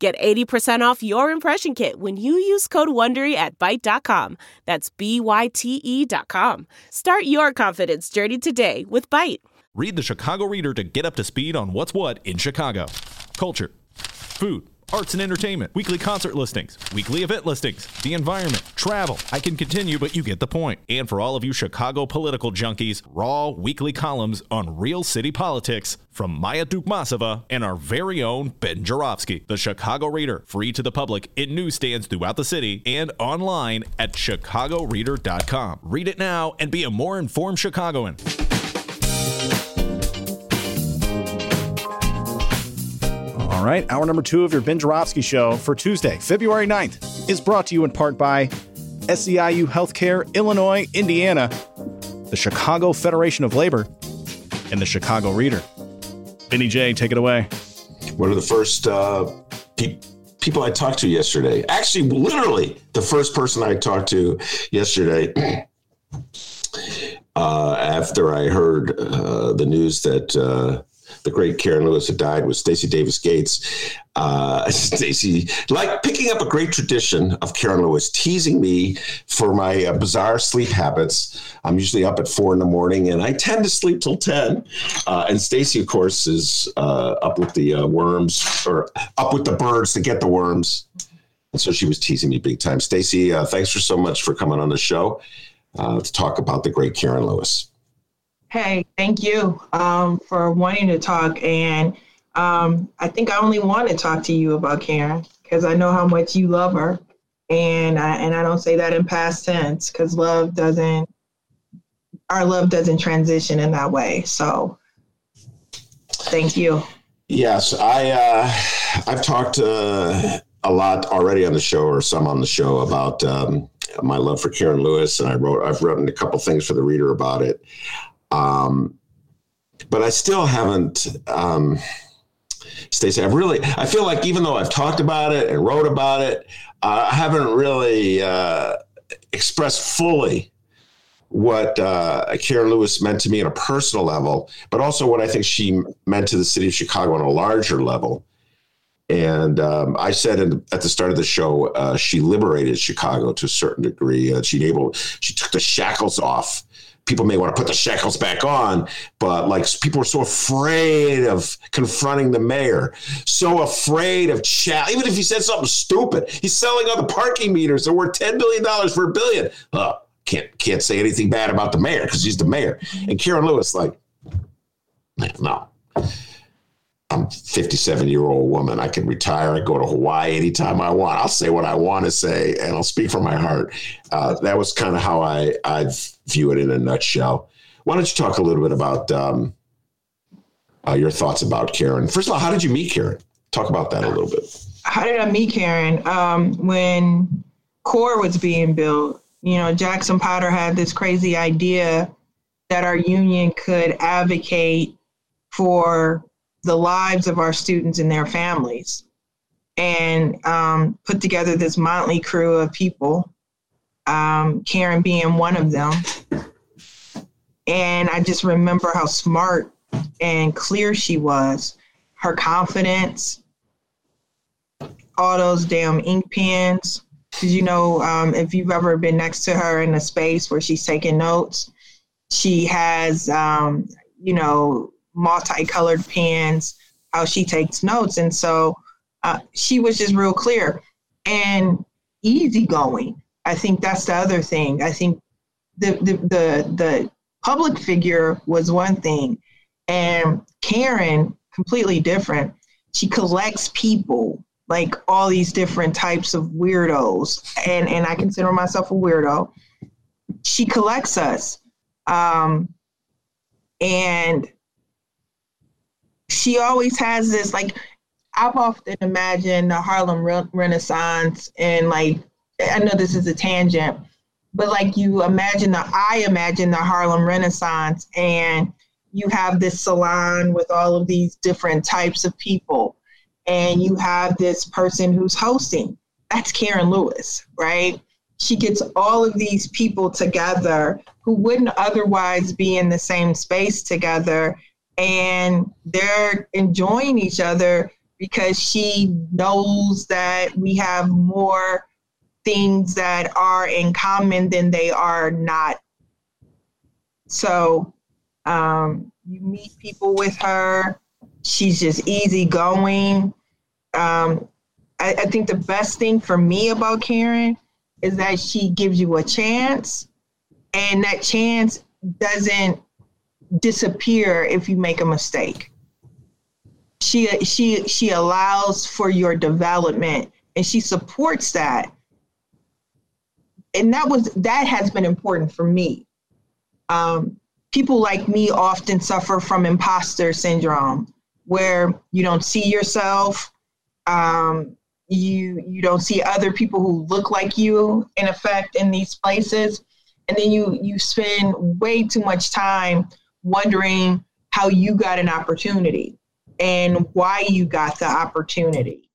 Get 80% off your impression kit when you use code WONDERY at Byte.com. That's B-Y-T-E dot com. Start your confidence journey today with Byte. Read the Chicago Reader to get up to speed on what's what in Chicago. Culture, food, arts and entertainment, weekly concert listings, weekly event listings, the environment, travel. I can continue, but you get the point. And for all of you Chicago political junkies, raw weekly columns on real city politics from Maya Dukmasova and our very own Ben Joravsky. The Chicago Reader, free to the public in newsstands throughout the city and online at chicagoreader.com. Read it now and be a more informed Chicagoan. All right, hour number two of your Ben Joravsky Show for Tuesday, February 9th is brought to you in part by SEIU Healthcare, Illinois, Indiana, the Chicago Federation of Labor, and the Chicago Reader. Benny J, take it away. One of the first uh, pe- people I talked to yesterday, actually, literally the first person I talked to yesterday uh, after I heard uh, the news that uh, the great Karen Lewis had died was Stacy Davis Gates. Uh, Stacy, like picking up a great tradition of Karen Lewis, teasing me for my uh, bizarre sleep habits. I'm usually up at four in the morning, and I tend to sleep till ten. Uh, and Stacy, of course, is uh, up with the uh, worms or up with the birds to get the worms. And so she was teasing me big time. Stacy, uh, thanks for so much for coming on the show to talk about the great Karen Lewis. Hey, thank you um, for wanting to talk. And um, I think I only want to talk to you about Karen because I know how much you love her. And I, and I don't say that in past tense because love doesn't, our love doesn't transition in that way. So thank you. Yes, I, uh, I've talked uh, a lot already on the show or some on the show about um, my love for Karen Lewis. And I wrote, I've written a couple things for the reader about it. Um, but I still haven't, um, I've really, I feel like even though I've talked about it and wrote about it, uh, I haven't really uh, expressed fully what uh, Karen Lewis meant to me on a personal level, but also what I think she meant to the city of Chicago on a larger level. And um, I said in, at the start of the show, uh, she liberated Chicago to a certain degree. Uh, she able, she took the shackles off people may want to put the shackles back on, but like people are so afraid of confronting the mayor, so afraid of chat. Even if he said something stupid, he's selling all the parking meters that worth ten billion dollars for a billion. Uh, can't can't say anything bad about the mayor because he's the mayor. And Karen Lewis, like, no. I'm 57 year old woman. I can retire. I go to Hawaii anytime I want. I'll say what I want to say, and I'll speak from my heart. Uh, that was kind of how I I view it in a nutshell. Why don't you talk a little bit about um, uh, your thoughts about Karen? First of all, how did you meet Karen? Talk about that a little bit. How did I meet Karen? Um, when CORE was being built, you know, Jackson Potter had this crazy idea that our union could advocate for the lives of our students and their families and um, put together this motley crew of people, um, Karen being one of them. And I just remember how smart and clear she was, her confidence, all those damn ink pens. Because, you know, um, if you've ever been next to her in a space where she's taking notes, she has, um, you know, multicolored pens, how she takes notes. And so uh, she was just real clear and easygoing. I think that's the other thing. I think the, the, the, the public figure was one thing, and Karen, completely different. She collects people, like all these different types of weirdos, and, and I consider myself a weirdo. She collects us. Um, and she always has this like I've often imagined the Harlem Re- Renaissance and like I know this is a tangent, but like you imagine the I imagine the Harlem Renaissance and you have this salon with all of these different types of people and you have this person who's hosting. That's Karen Lewis, right? She gets all of these people together who wouldn't otherwise be in the same space together and they're enjoying each other because she knows that we have more things that are in common than they are not. So um, you meet people with her. She's just easygoing. Um, I, I think the best thing for me about Karen is that she gives you a chance, and that chance doesn't disappear if you make a mistake. She she she allows for your development and she supports that and that was that has been important for me. Um, people like me often suffer from imposter syndrome, where you don't see yourself, um, you you don't see other people who look like you in effect in these places, and then you you spend way too much time wondering how you got an opportunity and why you got the opportunity.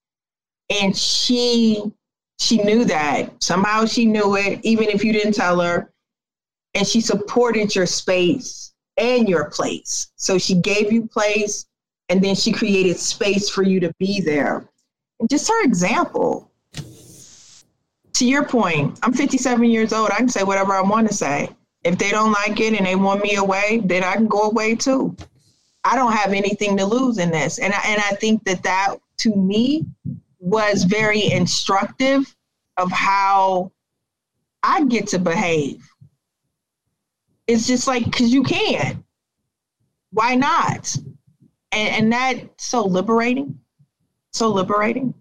And she she knew that. Somehow she knew it, even if you didn't tell her. And she supported your space and your place. So she gave you place and then she created space for you to be there. And just her example. To your point, I'm 57 years old. I can say whatever I want to say. If they don't like it and they want me away, then I can go away too. I don't have anything to lose in this. And I, and I think that that to me was very instructive of how I get to behave. It's just like, because you can. Why not? And, and that's so liberating. So liberating.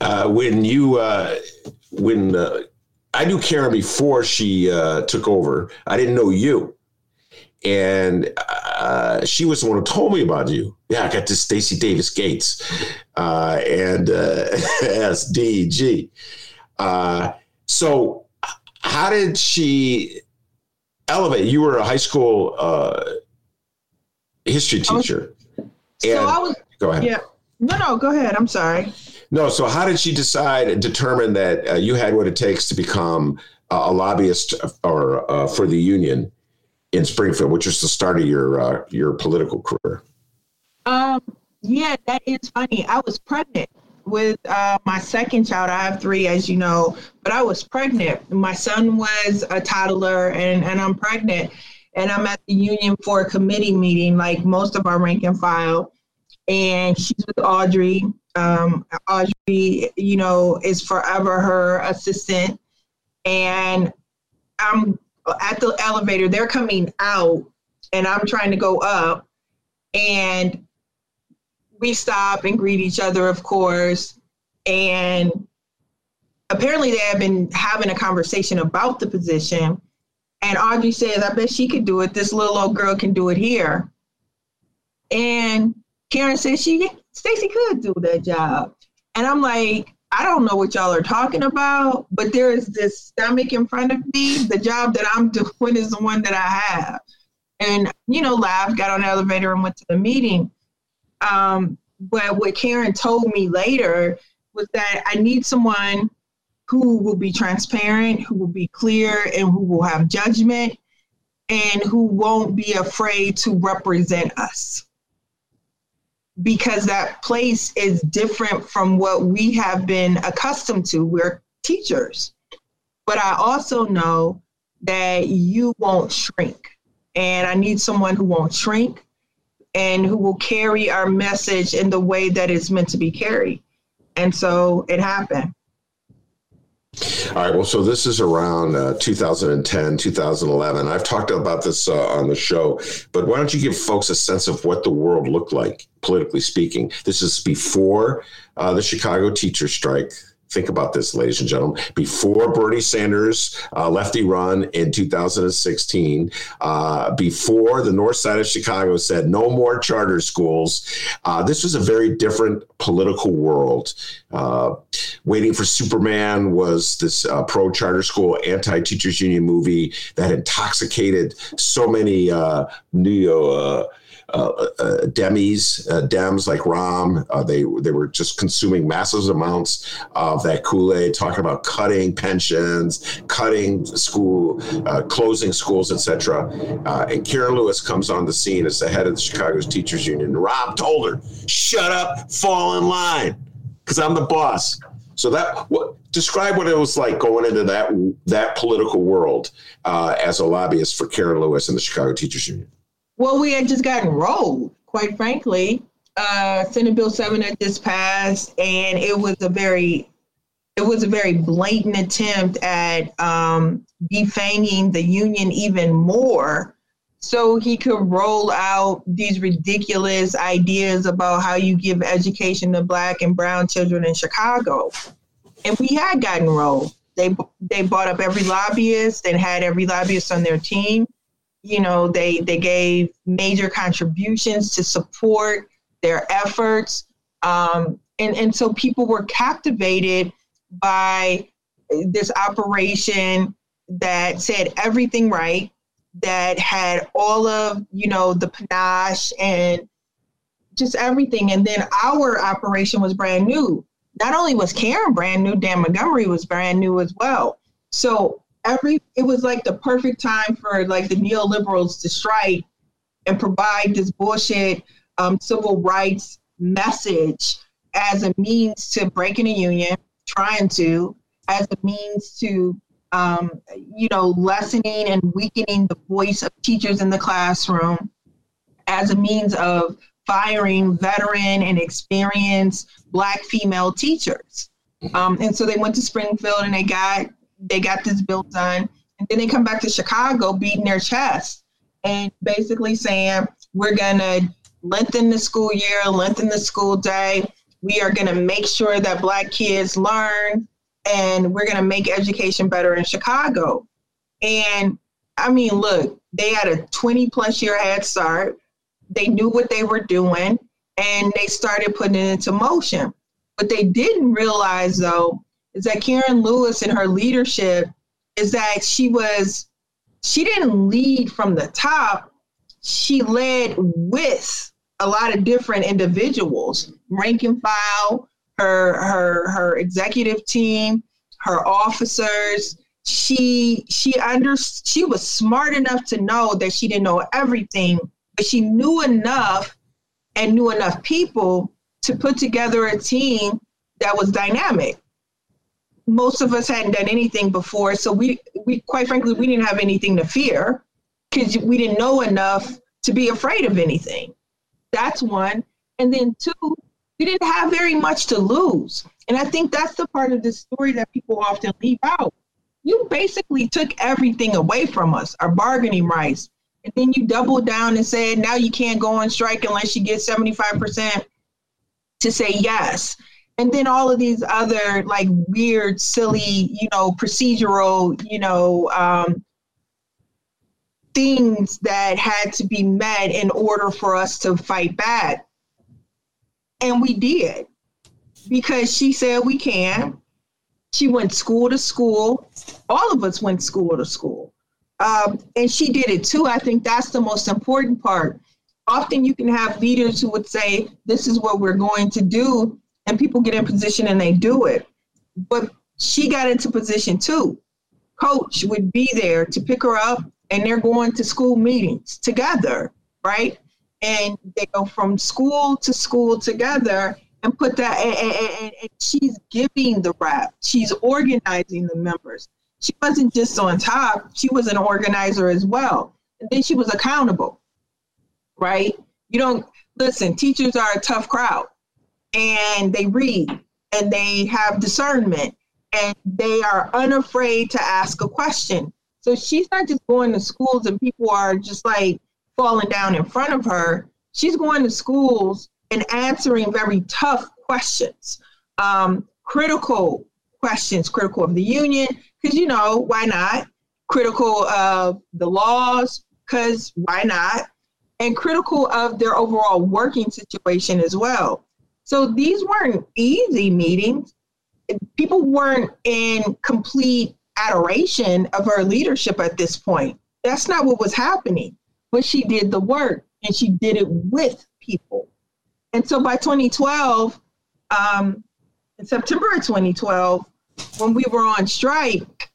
Uh, when you, uh, when uh, I knew Karen before she uh, took over, I didn't know you and uh, she was the one who told me about you. Yeah, I got this Stacy Davis Gates uh, and uh, SDG. Uh, so, how did she elevate? You were a high school uh, history teacher. Was, so I was. Go ahead. Yeah. No, no, go ahead. I'm sorry. No, so how did she decide and determine that uh, you had what it takes to become a lobbyist or uh, for the union in Springfield, which is the start of your uh, your political career? Um, yeah, that is funny. I was pregnant with uh, my second child. I have three, as you know, but I was pregnant. My son was a toddler, and and I'm pregnant, and I'm at the union for a committee meeting, like most of our rank and file, and she's with Audrey. Um, Audrey, you know, is forever her assistant, and I'm at the elevator, they're coming out and I'm trying to go up and we stop and greet each other, of course. And apparently they have been having a conversation about the position. And Audrey says, I bet she could do it. This little old girl can do it here. And Karen says she Stacy could do that job. And I'm like, I don't know what y'all are talking about, but there is this stomach in front of me. The job that I'm doing is the one that I have. And, you know, laughed, got on the elevator and went to the meeting. Um, but what Karen told me later was that I need someone who will be transparent, who will be clear, and who will have judgment, and who won't be afraid to represent us because that place is different from what we have been accustomed to. We're teachers. But I also know that you won't shrink. And I need someone who won't shrink and who will carry our message in the way that it's meant to be carried. And so it happened. All right. Well, so this is around uh, 2010, 2011. I've talked about this uh, on the show, but why don't you give folks a sense of what the world looked like, politically speaking? This is before uh, the Chicago teacher strike, Think about this, ladies and gentlemen. Before Bernie Sanders uh, lefty run in 2016, uh, before the north side of Chicago said no more charter schools, uh, this was a very different political world. Uh, Waiting for Superman was this uh, pro charter school, anti teachers union movie that intoxicated so many uh, neo demis, uh, Dems like Rahm. Uh, they they were just consuming massive amounts of that Kool Aid, talking about cutting pensions, cutting school, uh, closing schools, etc. Uh, and Karen Lewis comes on the scene as the head of the Chicago's teachers union. Rob told her, "Shut up, fall in line, because I'm the boss." So that what describe what it was like going into that that political world as a lobbyist for Karen Lewis and the Chicago Teachers Union. Well, we had just gotten rolled, quite frankly. Uh, Senate Bill 7 had just passed, and it was a very it was a very blatant attempt at um, defanging the union even more so he could roll out these ridiculous ideas about how you give education to black and brown children in Chicago. And we had gotten rolled. They they bought up every lobbyist and had every lobbyist on their team you know they they gave major contributions to support their efforts. Um, and and so people were captivated by this operation that said everything right that had all of you know the panache and just everything. And then our operation was brand new. Not only was karen brand new dan montgomery was brand new as well. So every it was like the perfect time for like the neoliberals to strike and provide this bullshit um, civil rights message as a means to breaking a union, trying to, as a means to, um, you know, lessening and weakening the voice of teachers in the classroom, as a means of firing veteran and experienced Black female teachers. Um, and so they went to Springfield and they got they got this bill done. And then they come back to Chicago beating their chest and basically saying, we're going to lengthen the school year, lengthen the school day. We are going to make sure that Black kids learn and we're going to make education better in Chicago. And I mean, look, they had a 20 plus year head start. They knew what they were doing and they started putting it into motion. What they didn't realize, though, is that Karen Lewis and her leadership is that she was she didn't lead from the top. She led with a lot of different individuals rank and file her her her executive team her officers. She she under she was smart enough to know that she didn't know everything but she knew enough and knew enough people to put together a team that was dynamic most of us hadn't done anything before, so we we quite frankly we didn't have anything to fear because we didn't know enough to be afraid of anything. That's one, and then two, we didn't have very much to lose, and I think that's the part of this story that people often leave out. You basically took everything away from us, our bargaining rights, and then you doubled down and said now you can't go on strike unless you get seventy five percent to say yes and then all of these other like weird silly you know procedural you know um, things that had to be met in order for us to fight back. And we did. Because she said we can. She went school to school. All of us went school to school. Um, and she did it too. I think that's the most important part. Often you can have leaders who would say this is what we're going to do and people get in position and they do it. But she got into position too. Coach would be there to pick her up, and they're going to school meetings together, right? And they go from school to school together and put that, and, and, and she's giving the rap, she's organizing the members. She wasn't just on top, she was an organizer as well. And then she was accountable, right? You don't listen, teachers are a tough crowd and they read and they have discernment and they are unafraid to ask a question. So she's not just going to schools and people are just like falling down in front of her. She's going to schools and answering very tough questions, um, critical questions, critical of the union, because you know, why not? Critical of the laws, because why not? And critical of their overall working situation as well. So these weren't easy meetings. People weren't in complete adoration of her leadership at this point. That's not what was happening. But she did the work and she did it with people. And so by 2012, um, in September of 2012, when we were on strike,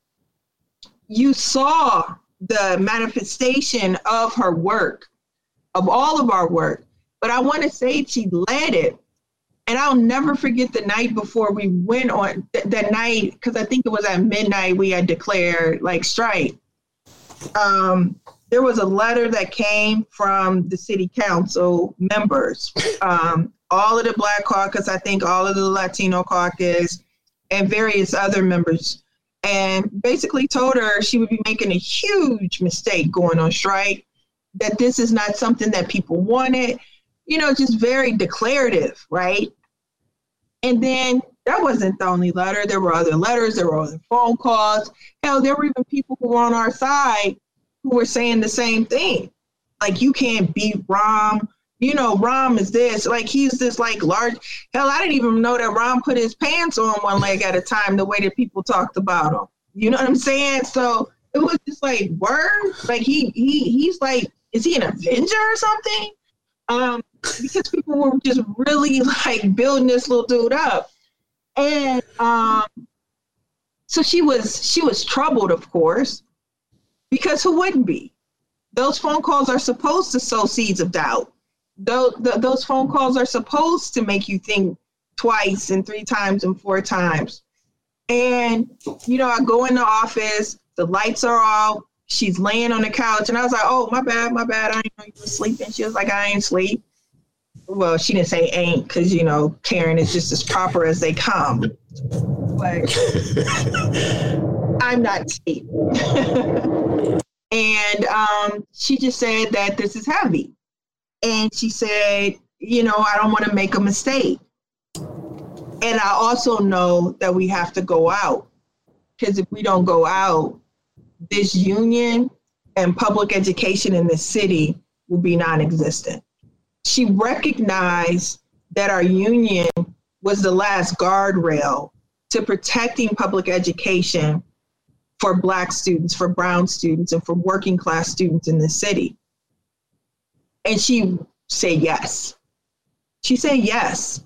you saw the manifestation of her work, of all of our work. But I want to say she led it. And I'll never forget the night before we went on th- that night, because I think it was at midnight we had declared like strike. Um, there was a letter that came from the city council members, um, all of the Black Caucus, I think all of the Latino Caucus, and various other members, and basically told her she would be making a huge mistake going on strike, that this is not something that people wanted, you know, just very declarative, right? And then that wasn't the only letter. There were other letters, there were other phone calls. Hell, there were even people who were on our side who were saying the same thing. Like, you can't beat Rahm. You know, Rahm is this. Like, he's this, like, large. Hell, I didn't even know that Rahm put his pants on one leg at a time the way that people talked about him. You know what I'm saying? So it was just like, word? Like, he, he, he's like, is he an Avenger or something? Um, because people were just really like building this little dude up. And um, so she was she was troubled, of course, because who wouldn't be? Those phone calls are supposed to sow seeds of doubt. Those, those phone calls are supposed to make you think twice and three times and four times. And, you know, I go in the office, the lights are off, she's laying on the couch, and I was like, oh, my bad, my bad. I didn't know you were sleeping. She was like, I ain't sleep. Well, she didn't say ain't because, you know, Karen is just as proper as they come. But I'm not sleep. and um, she just said that this is heavy. And she said, you know, I don't want to make a mistake. And I also know that we have to go out because if we don't go out, this union and public education in the city will be non existent. She recognized that our union was the last guardrail to protecting public education for Black students, for Brown students, and for working class students in the city. And she said yes. She said yes.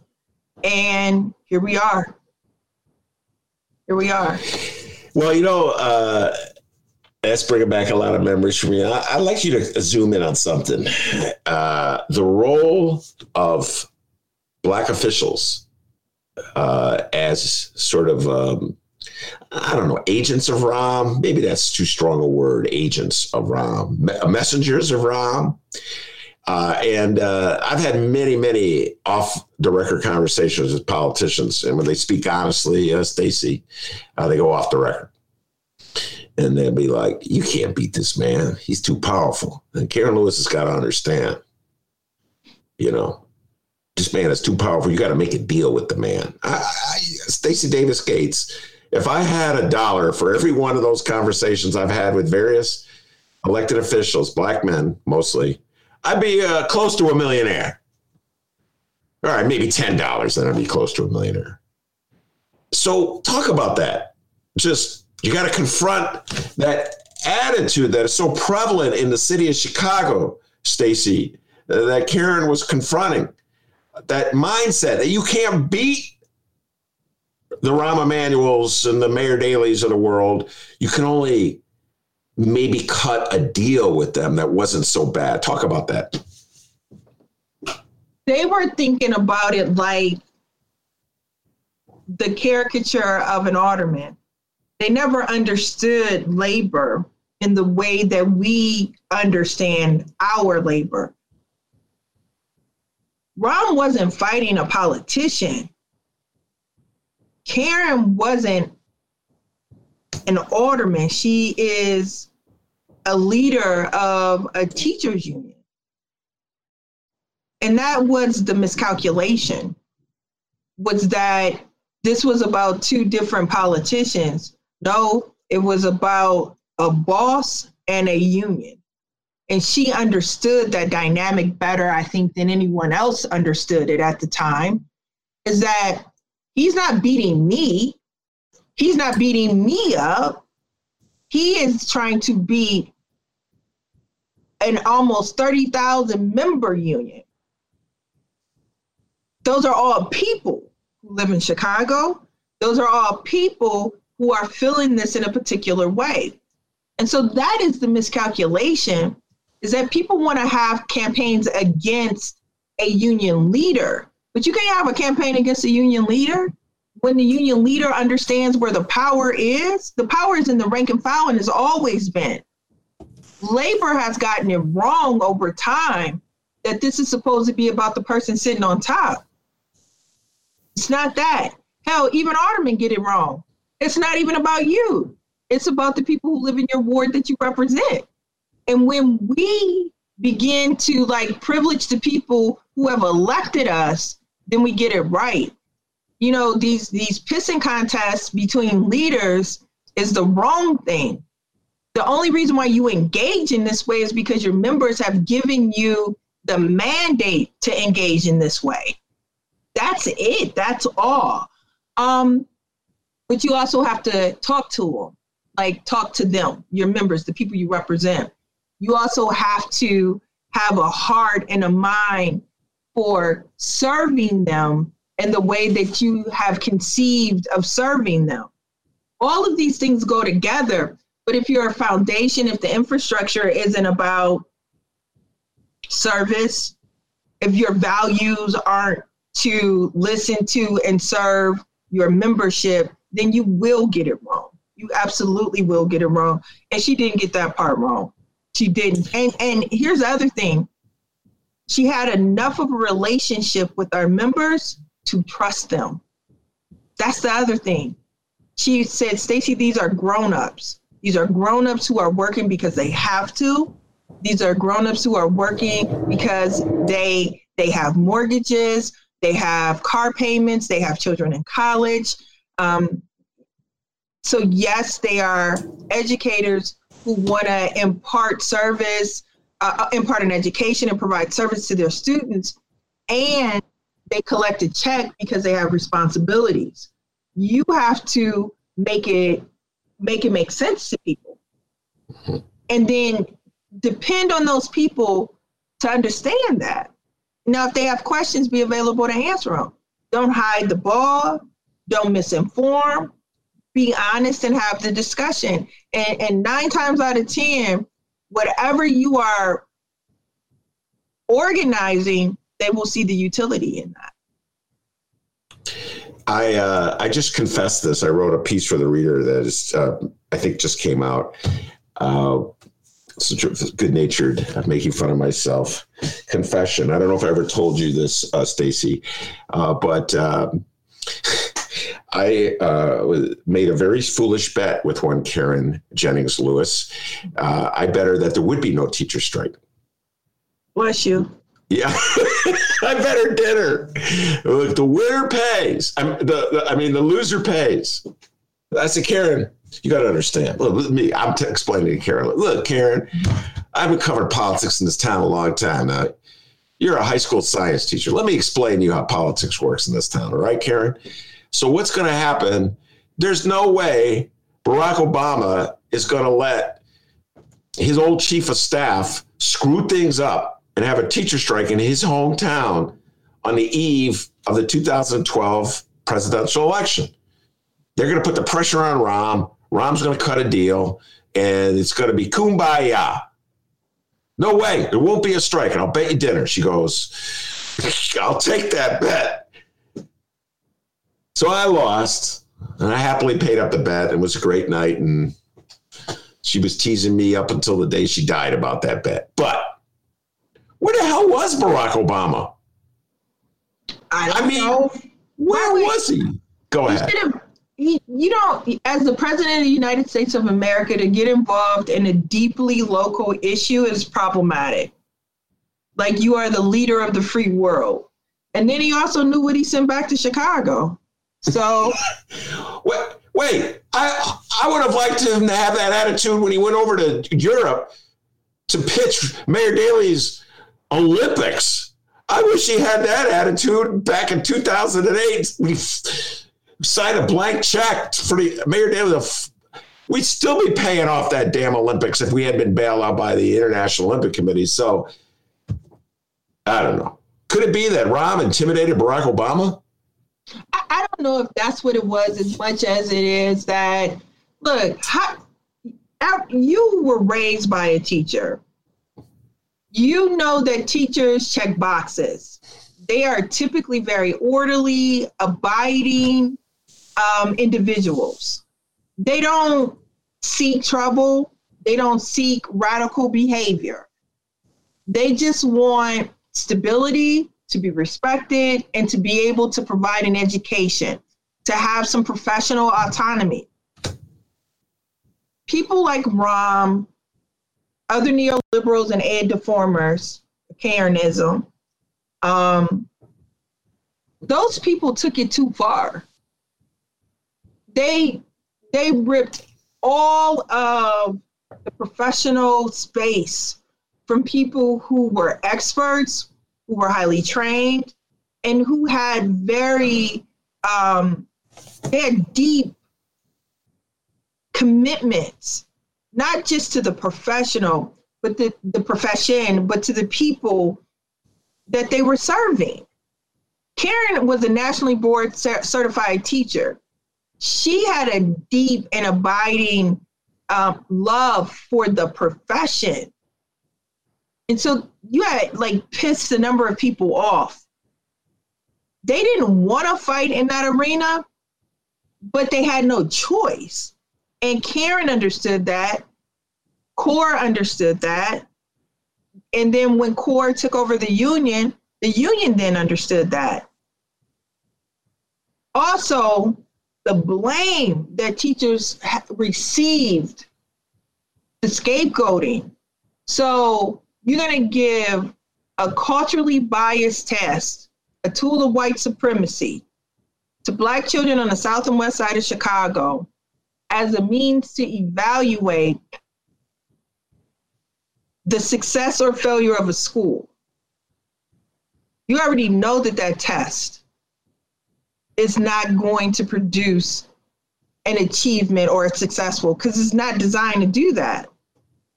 And here we are. Here we are. Well, you know, uh, that's bringing back a lot of memories for me. I, would like you to zoom in on something. Uh, the role of Black officials uh, as sort of um, I don't know, agents of Rahm. Maybe that's too strong a word. Agents of Rahm, messengers of Rahm. Uh, and uh, I've had many, many off the record conversations with politicians, and when they speak honestly, uh, Stacy, uh, they go off the record, and they'll be like, "You can't beat this man. He's too powerful." And Karen Lewis has got to understand, you know, this man is too powerful. You got to make a deal with the man. Stacy Davis Gates if I had a dollar for every one of those conversations I've had with various elected officials, black men mostly, I'd be uh, close to a millionaire. All right, maybe $10, then I'd be close to a millionaire. So talk about that. Just, you got to confront that attitude that is so prevalent in the city of Chicago, Stacy, uh, that Karen was confronting. That mindset that you can't beat the Rahm Emanuels and the Mayor Daley's of the world, you can only maybe cut a deal with them that wasn't so bad. Talk about that. They were thinking about it like the caricature of an alderman. They never understood labor in the way that we understand our labor. Rahm wasn't fighting a politician. Karen wasn't an alderman. She is a leader of a teachers union. And that was the miscalculation was that this was about two different politicians. No, it was about a boss and a union. And she understood that dynamic better, I think, than anyone else understood it at the time. Is that he's not beating me, he's not beating me up. He is trying to beat an almost 30,000 member union. Those are all people who live in Chicago. Those are all people who are feeling this in a particular way. And so that is the miscalculation is that people want to have campaigns against a union leader, but you can't have a campaign against a union leader when the union leader understands where the power is. The power is in the rank and file and has always been. Labor has gotten it wrong over time that this is supposed to be about the person sitting on top. It's not that. Hell, even Aldermen get it wrong. It's not even about you. It's about the people who live in your ward that you represent. And when we begin to like privilege the people who have elected us, then we get it right. You know, these these pissing contests between leaders is the wrong thing. The only reason why you engage in this way is because your members have given you the mandate to engage in this way. That's it. That's all. Um, but you also have to talk to them, like talk to them, your members, the people you represent. You also have to have a heart and a mind for serving them in the way that you have conceived of serving them. All of these things go together. But if you're a foundation, if the infrastructure isn't about service, if your values aren't to listen to and serve your membership, then you will get it wrong. You absolutely will get it wrong. And she didn't get that part wrong. She didn't. And and here's the other thing. She had enough of a relationship with our members to trust them. That's the other thing. She said, Stacy, these are grown-ups. These are grown-ups who are working because they have to. These are grown-ups who are working because they they have mortgages, they have car payments, they have children in college. Um, so, yes, they are educators who want to impart service, uh, uh, impart an education, and provide service to their students. And they collect a check because they have responsibilities. You have to make it make it make sense to people, and then depend on those people to understand that. Now, if they have questions, be available to answer them. Don't hide the ball. Don't misinform. Be honest and have the discussion. And, and nine times out of 10, whatever you are organizing, they will see the utility in that. I uh, I just confessed this. I wrote a piece for the reader that is uh, I think just came out. Uh, good natured, making fun of myself. Confession. I don't know if I ever told you this, uh, Stacy, uh, but um, I uh, made a very foolish bet with one Karen Jennings Lewis. Uh, I bet her that there would be no teacher strike. Bless you. Yeah, I bet her dinner. Look, the winner pays. I'm, the, the, I mean, the loser pays. I said, Karen, you got to understand. Look, me, I'm t- explaining to Karen. Look, Karen, I've been covering politics in this town a long time now. You're a high school science teacher. Let me explain to you how politics works in this town. All right, Karen? So, what's going to happen? There's no way Barack Obama is going to let his old chief of staff screw things up and have a teacher strike in his hometown on the eve of the 2012 presidential election. They're going to put the pressure on Rahm. Rahm's going to cut a deal, and it's going to be kumbaya. No way, there won't be a strike, and I'll bet you dinner. She goes, I'll take that bet. So I lost, and I happily paid up the bet. It was a great night, and she was teasing me up until the day she died about that bet. But where the hell was Barack Obama? I, I mean, know. where was he? Go ahead you don't, as the president of the United States of America, to get involved in a deeply local issue is problematic. Like you are the leader of the free world. And then he also knew what he sent back to Chicago. So wait, wait, I I would have liked him to have that attitude when he went over to Europe to pitch Mayor Daley's Olympics. I wish he had that attitude back in 2008. We signed a blank check for the Mayor Daley. We'd still be paying off that damn Olympics if we had been bailed out by the International Olympic Committee. So I don't know. Could it be that Rahm intimidated Barack Obama? I, I don't know if that's what it was as much as it is that, look, how, you were raised by a teacher. You know that teachers check boxes. They are typically very orderly, abiding um, individuals. They don't seek trouble, they don't seek radical behavior. They just want stability, to be respected, and to be able to provide an education, to have some professional autonomy. People like Rahm, other neoliberals and ed deformers, Karenism, um, those people took it too far. They they ripped all of the professional space from people who were experts, who were highly trained, and who had very um, they had deep commitments, not just to the professional, but the, the profession, but to the people that they were serving. Karen was a nationally board certified teacher. She had a deep and abiding um, love for the profession and so you had like pissed a number of people off. They didn't want to fight in that arena, but they had no choice. And Karen understood that. CORE understood that. And then when CORE took over the union, the union then understood that. Also, the blame that teachers received, the scapegoating. So you're going to give a culturally biased test, a tool of white supremacy, to Black children on the South and West side of Chicago as a means to evaluate the success or failure of a school. You already know that that test is not going to produce an achievement or a successful because it's not designed to do that.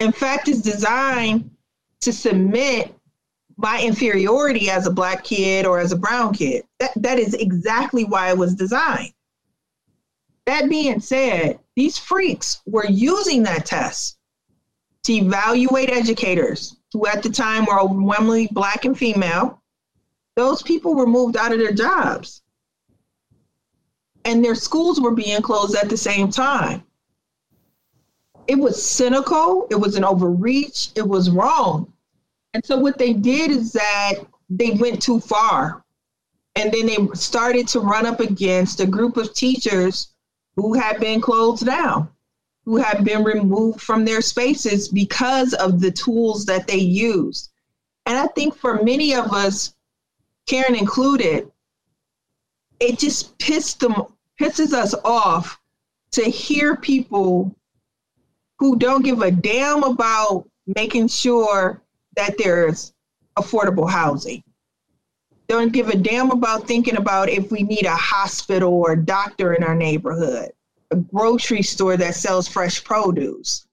In fact, it's designed to submit my inferiority as a black kid or as a brown kid. That, that is exactly why it was designed. That being said, these freaks were using that test to evaluate educators who at the time were overwhelmingly black and female. Those people were moved out of their jobs. And their schools were being closed at the same time. It was cynical, it was an overreach, it was wrong. And so what they did is that they went too far. And then they started to run up against a group of teachers who had been closed down, who had been removed from their spaces because of the tools that they used. And I think for many of us, Karen included, it just pissed them pisses us off to hear people who don't give a damn about making sure that there's affordable housing. Don't give a damn about thinking about if we need a hospital or a doctor in our neighborhood, a grocery store that sells fresh produce.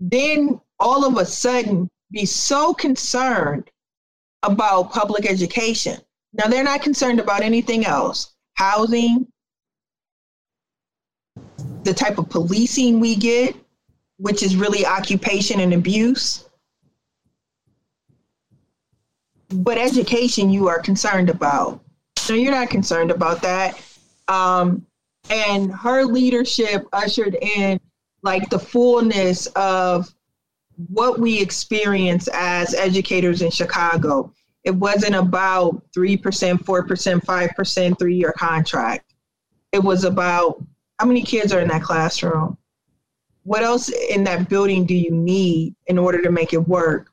Then all of a sudden be so concerned about public education. Now they're not concerned about anything else housing, the type of policing we get, which is really occupation and abuse but education you are concerned about. No, you're not concerned about that. Um, and her leadership ushered in like the fullness of what we experience as educators in Chicago. It wasn't about 3%, 4%, 5% three year contract. It was about how many kids are in that classroom? What else in that building do you need in order to make it work?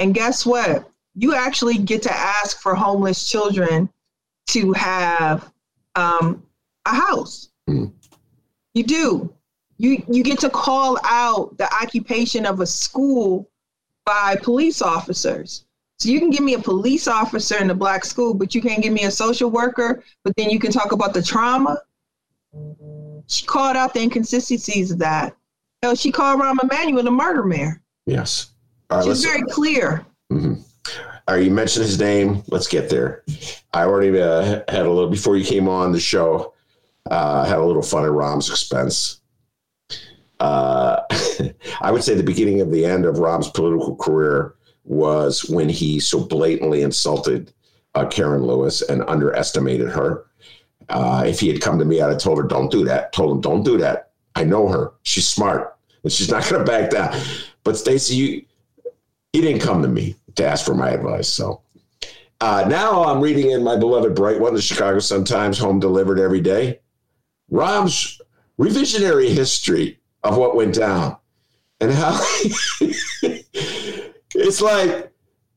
And guess what? You actually get to ask for homeless children to have um, a house. Mm. You do. You you get to call out the occupation of a school by police officers. So you can give me a police officer in a black school, but you can't give me a social worker. But then you can talk about the trauma. She called out the inconsistencies of that. Hell, she called Rahm Emanuel a murder mayor. Yes. Right, She's very clear. Mm-hmm. Right, you mentioned his name. Let's get there. I already uh, had a little before you came on the show. Uh, had a little fun at Rahm's expense. Uh, I would say the beginning of the end of Rahm's political career was when he so blatantly insulted uh, Karen Lewis and underestimated her. Uh, if he had come to me, I'd have told her, "Don't do that." Told him, "Don't do that." I know her; she's smart, and she's not going to back down. But Stacy, you, he didn't come to me to ask for my advice. So uh, now I'm reading in my beloved Bright One, the Chicago Sun Times, home delivered every day. Rahm's revisionary history of what went down and how it's like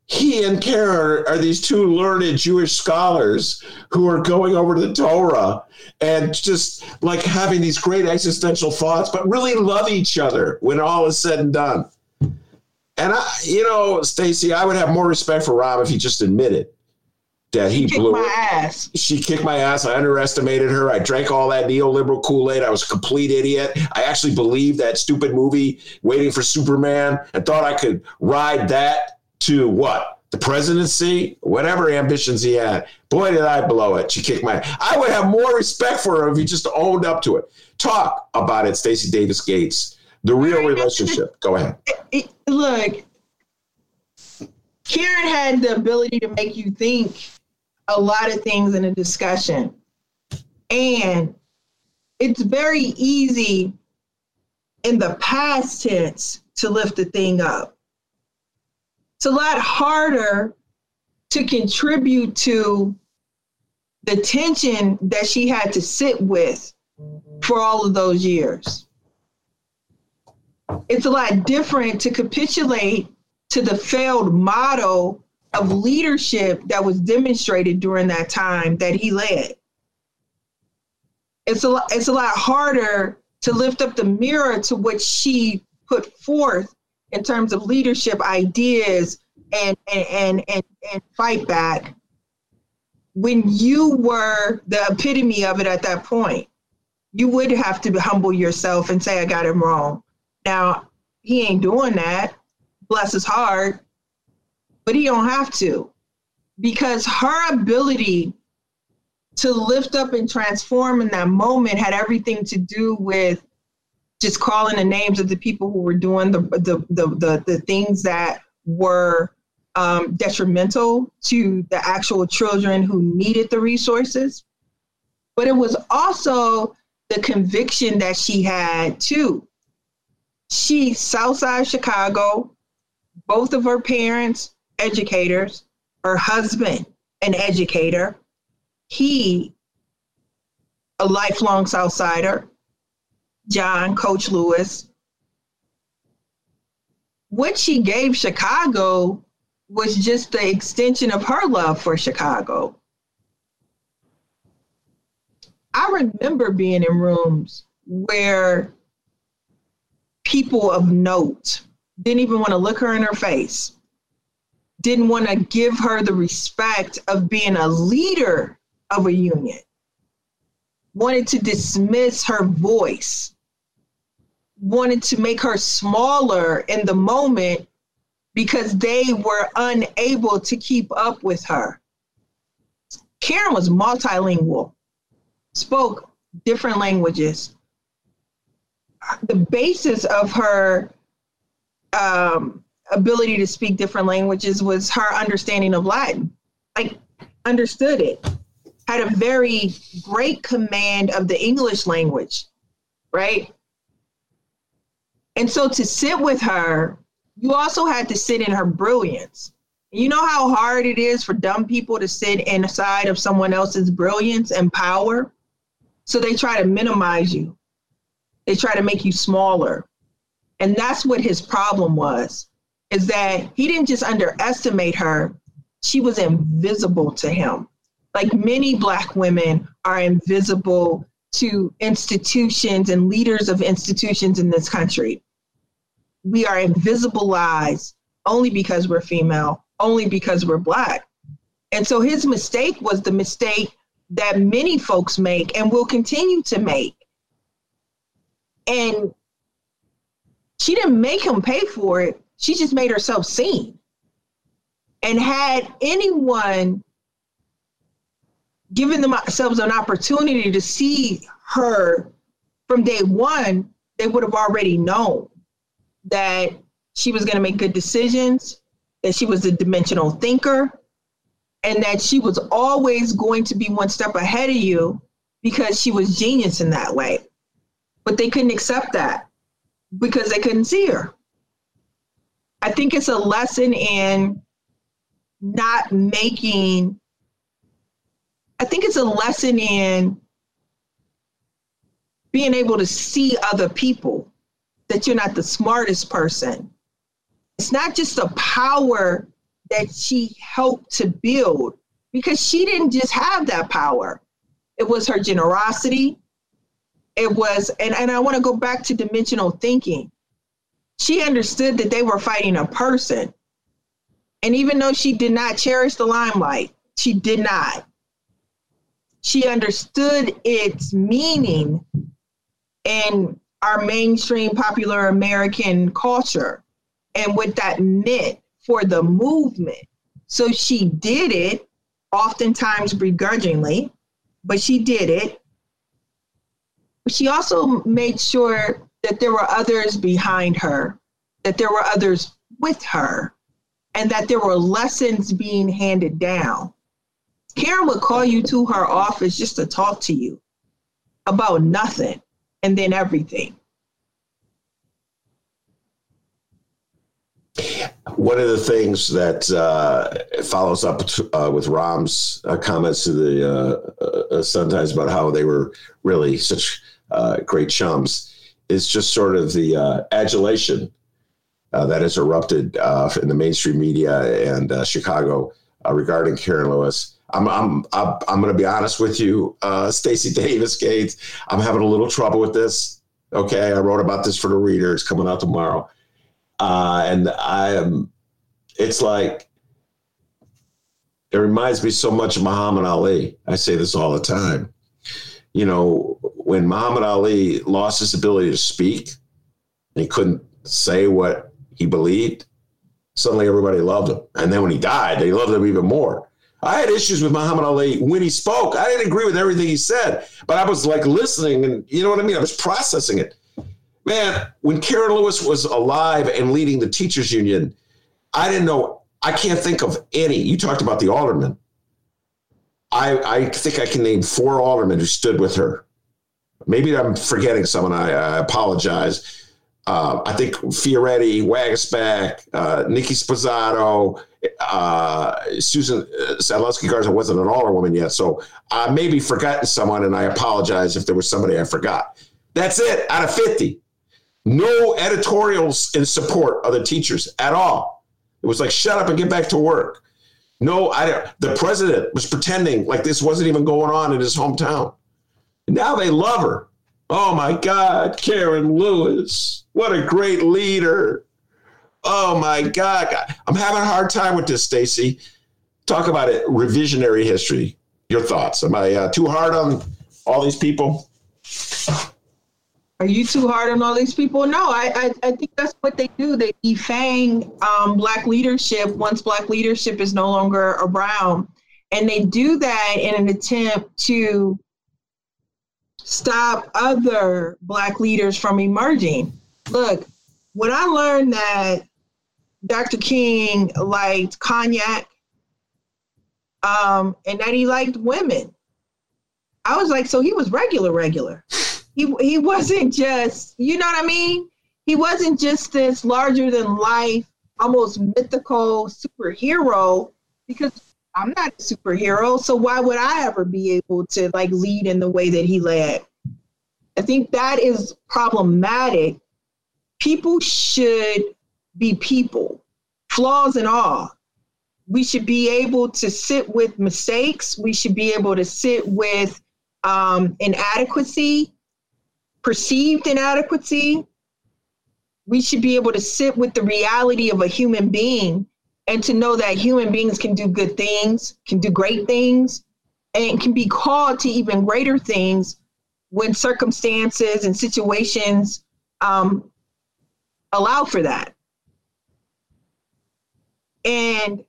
he and Karen are, these two learned Jewish scholars who are going over to the Torah and just like having these great existential thoughts, but really love each other when all is said and done. And I, you know, Stacy, I would have more respect for Rahm if he just admitted that he blew my ass. She kicked my ass. I underestimated her. I drank all that neoliberal Kool Aid. I was a complete idiot. I actually believed that stupid movie, Waiting for Superman, and thought I could ride that to what? The presidency, whatever ambitions he had. Boy, did I blow it. She kicked my. I would have more respect for her if he just owned up to it. Talk about it, Stacy Davis Gates. The real relationship. Go ahead. Look, Karen had the ability to make you think a lot of things in a discussion. And it's very easy in the past tense to lift the thing up. It's a lot harder to contribute to the tension that she had to sit with for all of those years. It's a lot different to capitulate to the failed model of leadership that was demonstrated during that time that he led. It's a it's a lot harder to lift up the mirror to what she put forth in terms of leadership ideas and and and and, and fight back when you were the epitome of it at that point you would have to humble yourself and say i got it wrong now he ain't doing that bless his heart but he don't have to because her ability to lift up and transform in that moment had everything to do with just calling the names of the people who were doing the the the the, the things that were um, detrimental to the actual children who needed the resources. But it was also the conviction that she had too. She Southside Chicago, both of her parents educators, her husband, an educator, he, a lifelong Southsider, John, Coach Lewis. What she gave Chicago was just the extension of her love for Chicago. I remember being in rooms where people of note didn't even want to look her in her face didn't want to give her the respect of being a leader of a union, wanted to dismiss her voice, wanted to make her smaller in the moment because they were unable to keep up with her. Karen was multilingual, spoke different languages. The basis of her um, ability to speak different languages was her understanding of Latin. Like, understood it, had a very great command of the English language, right? And so to sit with her, you also had to sit in her brilliance. You know how hard it is for dumb people to sit inside of someone else's brilliance and power? So they try to minimize you, they try to make you smaller. And that's what his problem was is that he didn't just underestimate her, she was invisible to him. Like many Black women are invisible to institutions and leaders of institutions in this country. We are invisibilized only because we're female, only because we're Black. And so his mistake was the mistake that many folks make and will continue to make. And she didn't make him pay for it, she just made herself seen. And had anyone given themselves an opportunity to see her from day one, they would have already known that she was going to make good decisions, that she was a dimensional thinker, and that she was always going to be one step ahead of you because she was genius in that way. But they couldn't accept that because they couldn't see her. I think it's a lesson in not making, I think it's a lesson in being able to see other people, that you're not the smartest person. It's not just the power that she helped to build because she didn't just have that power. It was her generosity. It was, and, and I want to go back to dimensional thinking. She understood that they were fighting a person. And even though she did not cherish the limelight, she did not. She understood its meaning in our mainstream popular American culture and what that meant for the movement. So she did it, oftentimes begrudgingly, but she did it. She also made sure that there were others behind her, that there were others with her, and that there were lessons being handed down. Karen would call you to her office just to talk to you about nothing and then everything. One of the things that uh, follows up uh, with Rahm's uh, comments to the uh, uh, Sun Times about how they were really such uh, great chums is just sort of the uh, adulation uh, that has erupted uh, in the mainstream media and Chicago regarding Karen Lewis. I'm I'm I'm, I'm going to be honest with you, Stacy Davis Gates. I'm having a little trouble with this. Okay, I wrote about this for the reader. It's coming out tomorrow uh, and I am, it's like, it reminds me so much of Muhammad Ali. I say this all the time. You know, when Muhammad Ali lost his ability to speak, he couldn't say what he believed, suddenly everybody loved him. And then when he died, they loved him even more. I had issues with Muhammad Ali when he spoke. I didn't agree with everything he said, but I was like listening and you know what I mean? I was processing it. Man, when Karen Lewis was alive and leading the teachers union, I didn't know. I can't think of any. You talked about the aldermen. I, I think I can name four aldermen who stood with her. Maybe I'm forgetting someone. I, I apologize. Uh, I think Fioretti, Waguespack, uh, Nikki Sposato, uh, Susan uh, Sadlowski Garza wasn't an all alderwoman yet. So I may be forgotten someone, and I apologize if there was somebody I forgot. That's it out of 50. No editorials in support of the teachers at all. It was like, shut up and get back to work. No, I, the president was pretending like this wasn't even going on in his hometown. Now they love her. Oh my God, Karen Lewis. What a great leader. Oh my God. I'm having a hard time with this, Stacy. Talk about it, revisionary history. Your thoughts? Am I uh, too hard on all these people? are you too hard on all these people? No, I, I, I think that's what they do. They defang um, black leadership once black leadership is no longer around. And they do that in an attempt to stop other black leaders from emerging. Look, when I learned that Dr. King liked cognac um, and that he liked women, I was like, so he was regular, regular he he wasn't just you know what I mean. He wasn't just this larger than life, almost mythical superhero because I'm not a superhero. So why would I ever be able to like lead in the way that he led? I think that is problematic. People should be people, flaws and all. we should be able to sit with mistakes. We should be able to sit with um, inadequacy, perceived inadequacy. We should be able to sit with the reality of a human being and to know that human beings can do good things, can do great things, and can be called to even greater things when circumstances and situations um, allow for that. And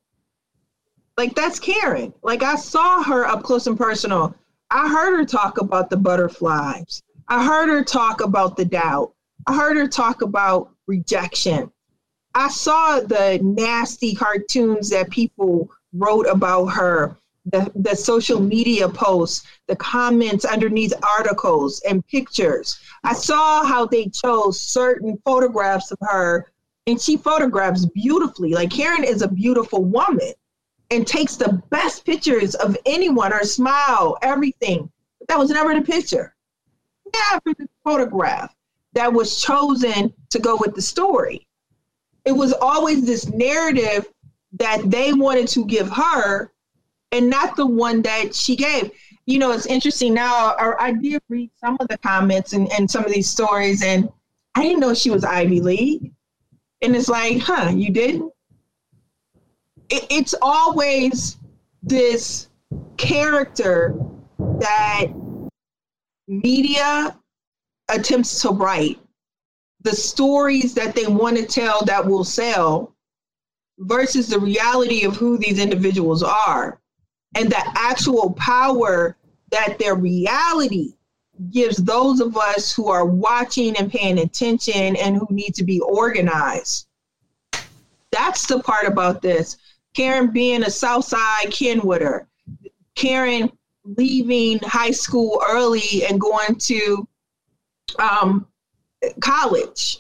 like that's Karen. Like I saw her up close and personal. I heard her talk about the butterflies. I heard her talk about the doubt. I heard her talk about rejection. I saw the nasty cartoons that people wrote about her, the, the social media posts, the comments underneath articles and pictures. I saw how they chose certain photographs of her, and she photographs beautifully. Like Karen is a beautiful woman and takes the best pictures of anyone, her smile, everything. But that was never the picture. Never the photograph that was chosen to go with the story. It was always this narrative that they wanted to give her and not the one that she gave. You know, it's interesting now. I did read some of the comments and, and some of these stories, and I didn't know she was Ivy League. And it's like, huh, you didn't? it, it's always this character that media attempts to write the stories that they want to tell that will sell versus the reality of who these individuals are and the actual power that their reality gives those of us who are watching and paying attention and who need to be organized. That's the part about this. Karen being a Southside Kenwooder, Karen leaving high school early and going to um, college.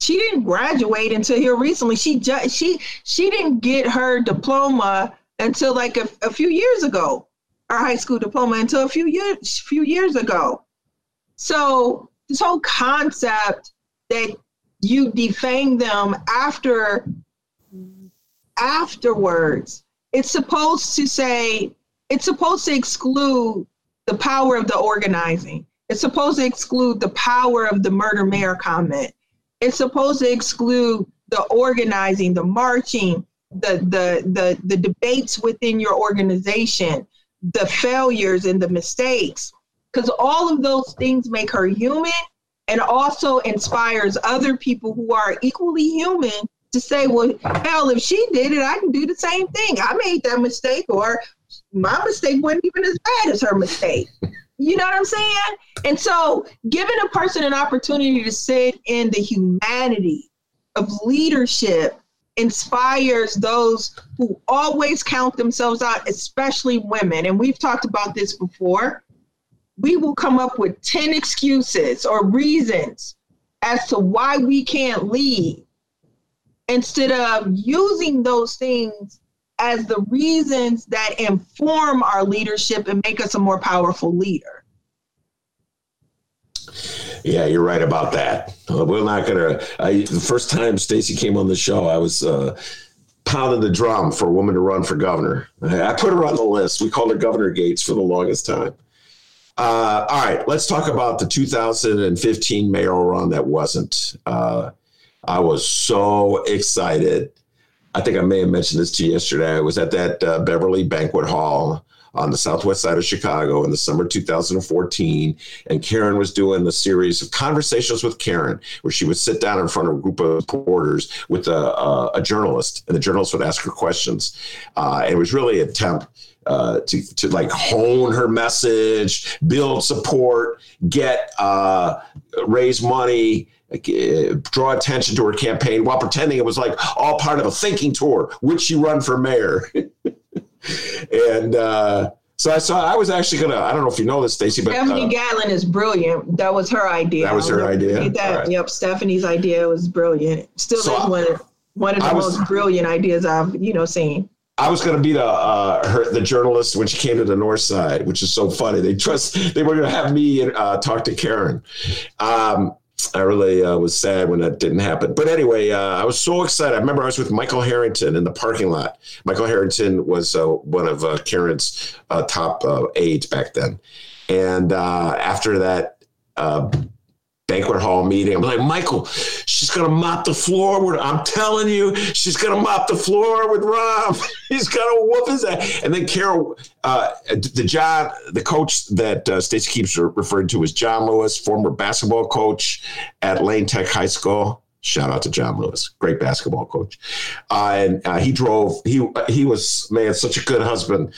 She didn't graduate until here recently. She just she she didn't get her diploma until like a, a few years ago. Her high school diploma until a few years few years ago. So this whole concept that you defame them after afterwards, it's supposed to say, it's supposed to exclude the power of the organizing. It's supposed to exclude the power of the murder mayor comment. It's supposed to exclude the organizing, the marching, the the the the debates within your organization, the failures and the mistakes. Because all of those things make her human and also inspires other people who are equally human to say, well, hell, if she did it, I can do the same thing. I made that mistake, or my mistake wasn't even as bad as her mistake. You know what I'm saying? And so, giving a person an opportunity to sit in the humanity of leadership inspires those who always count themselves out, especially women. And we've talked about this before. We will come up with 10 excuses or reasons as to why we can't lead instead of using those things as the reasons that inform our leadership and make us a more powerful leader. Yeah, you're right about that. Uh, we're not gonna. I, the first time Stacy came on the show, I was uh, pounding the drum for a woman to run for governor. I put her on the list. We called her Governor Gates for the longest time. Uh, all right, let's talk about the 2015 mayoral run that wasn't. Uh, I was so excited. I think I may have mentioned this to you yesterday. I was at that uh, Beverly Banquet Hall on the southwest side of Chicago in the summer 2014. And Karen was doing the series of conversations with Karen, where she would sit down in front of a group of reporters with a, a, a journalist, and the journalist would ask her questions. Uh, and it was really an attempt. Uh, to, to like hone her message, build support, get uh, raise money, draw attention to her campaign while pretending it was like all part of a thinking tour. Would she run for mayor? and uh, so I saw. I was actually gonna. I don't know if you know this, Stacy, but Stephanie uh, Gadlin is brilliant. That was her idea. That was her idea. That, right. Yep, Stephanie's idea was brilliant. Still so is one of one of the was, most brilliant ideas I've you know seen. I was going to be the uh, her, the journalist when she came to the North Side, which is so funny. They trust they were going to have me uh, talk to Karen. Um, I really uh, was sad when that didn't happen. But anyway, uh, I was so excited. I remember I was with Michael Harrington in the parking lot. Michael Harrington was uh, one of uh, Karen's uh, top uh, aides back then. And after that banquet hall meeting. I'm like, Michael, she's gonna mop the floor with. I'm telling you, she's gonna mop the floor with Rahm. He's gonna whoop his ass. And then Carol, uh, the John, the coach that uh, Stacy keeps referring to as John Lewis, former basketball coach at Lane Tech High School. Shout out to John Lewis, great basketball coach. Uh, and uh, he drove. He he was man, such a good husband.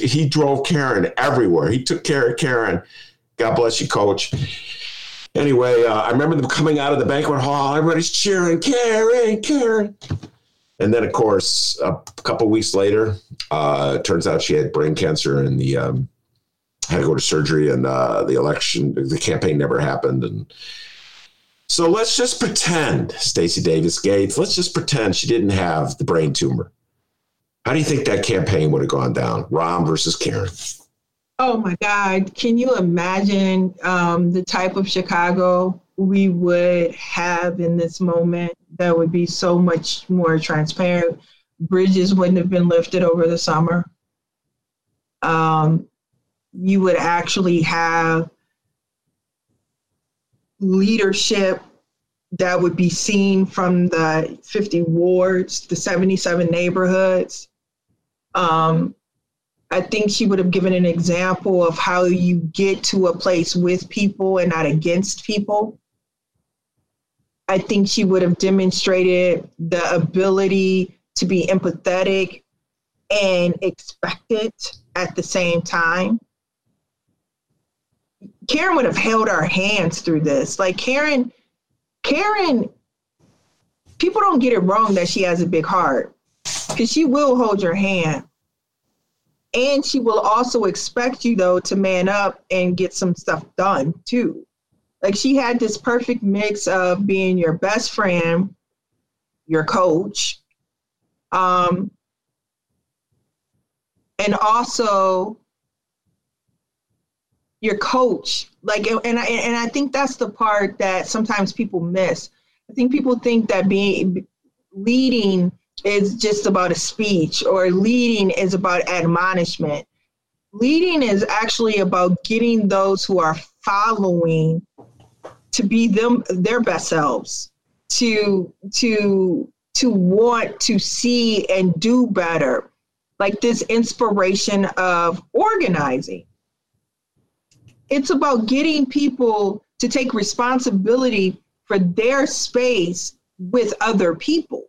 He drove Karen everywhere. He took care of Karen. God bless you, coach Anyway, uh, I remember them coming out of the banquet hall. Everybody's cheering, Karen, Karen. And then, of course, a couple weeks later, uh, turns out she had brain cancer and the um, had to go to surgery. And uh, the election, the campaign never happened. And so let's just pretend, Stacy Davis Gates, let's just pretend she didn't have the brain tumor. How do you think that campaign would have gone down? Rahm versus Karen. Oh my God. Can you imagine um, the type of Chicago we would have in this moment that would be so much more transparent? Bridges wouldn't have been lifted over the summer. Um, you would actually have leadership that would be seen from the 50 wards, the 77 neighborhoods. Um, I think she would have given an example of how you get to a place with people and not against people. I think she would have demonstrated the ability to be empathetic and expectant at the same time. Karen would have held our hands through this. Like Karen, Karen, people don't get it wrong that she has a big heart because she will hold your hand and she will also expect you though to man up and get some stuff done too. Like she had this perfect mix of being your best friend your coach um and also your coach. Like and I, and I think that's the part that sometimes people miss. I think people think that being leading is just about a speech or leading is about admonishment. Leading is actually about getting those who are following to be them their best selves, to to to want to see and do better. Like this inspiration of organizing. It's about getting people to take responsibility for their space with other people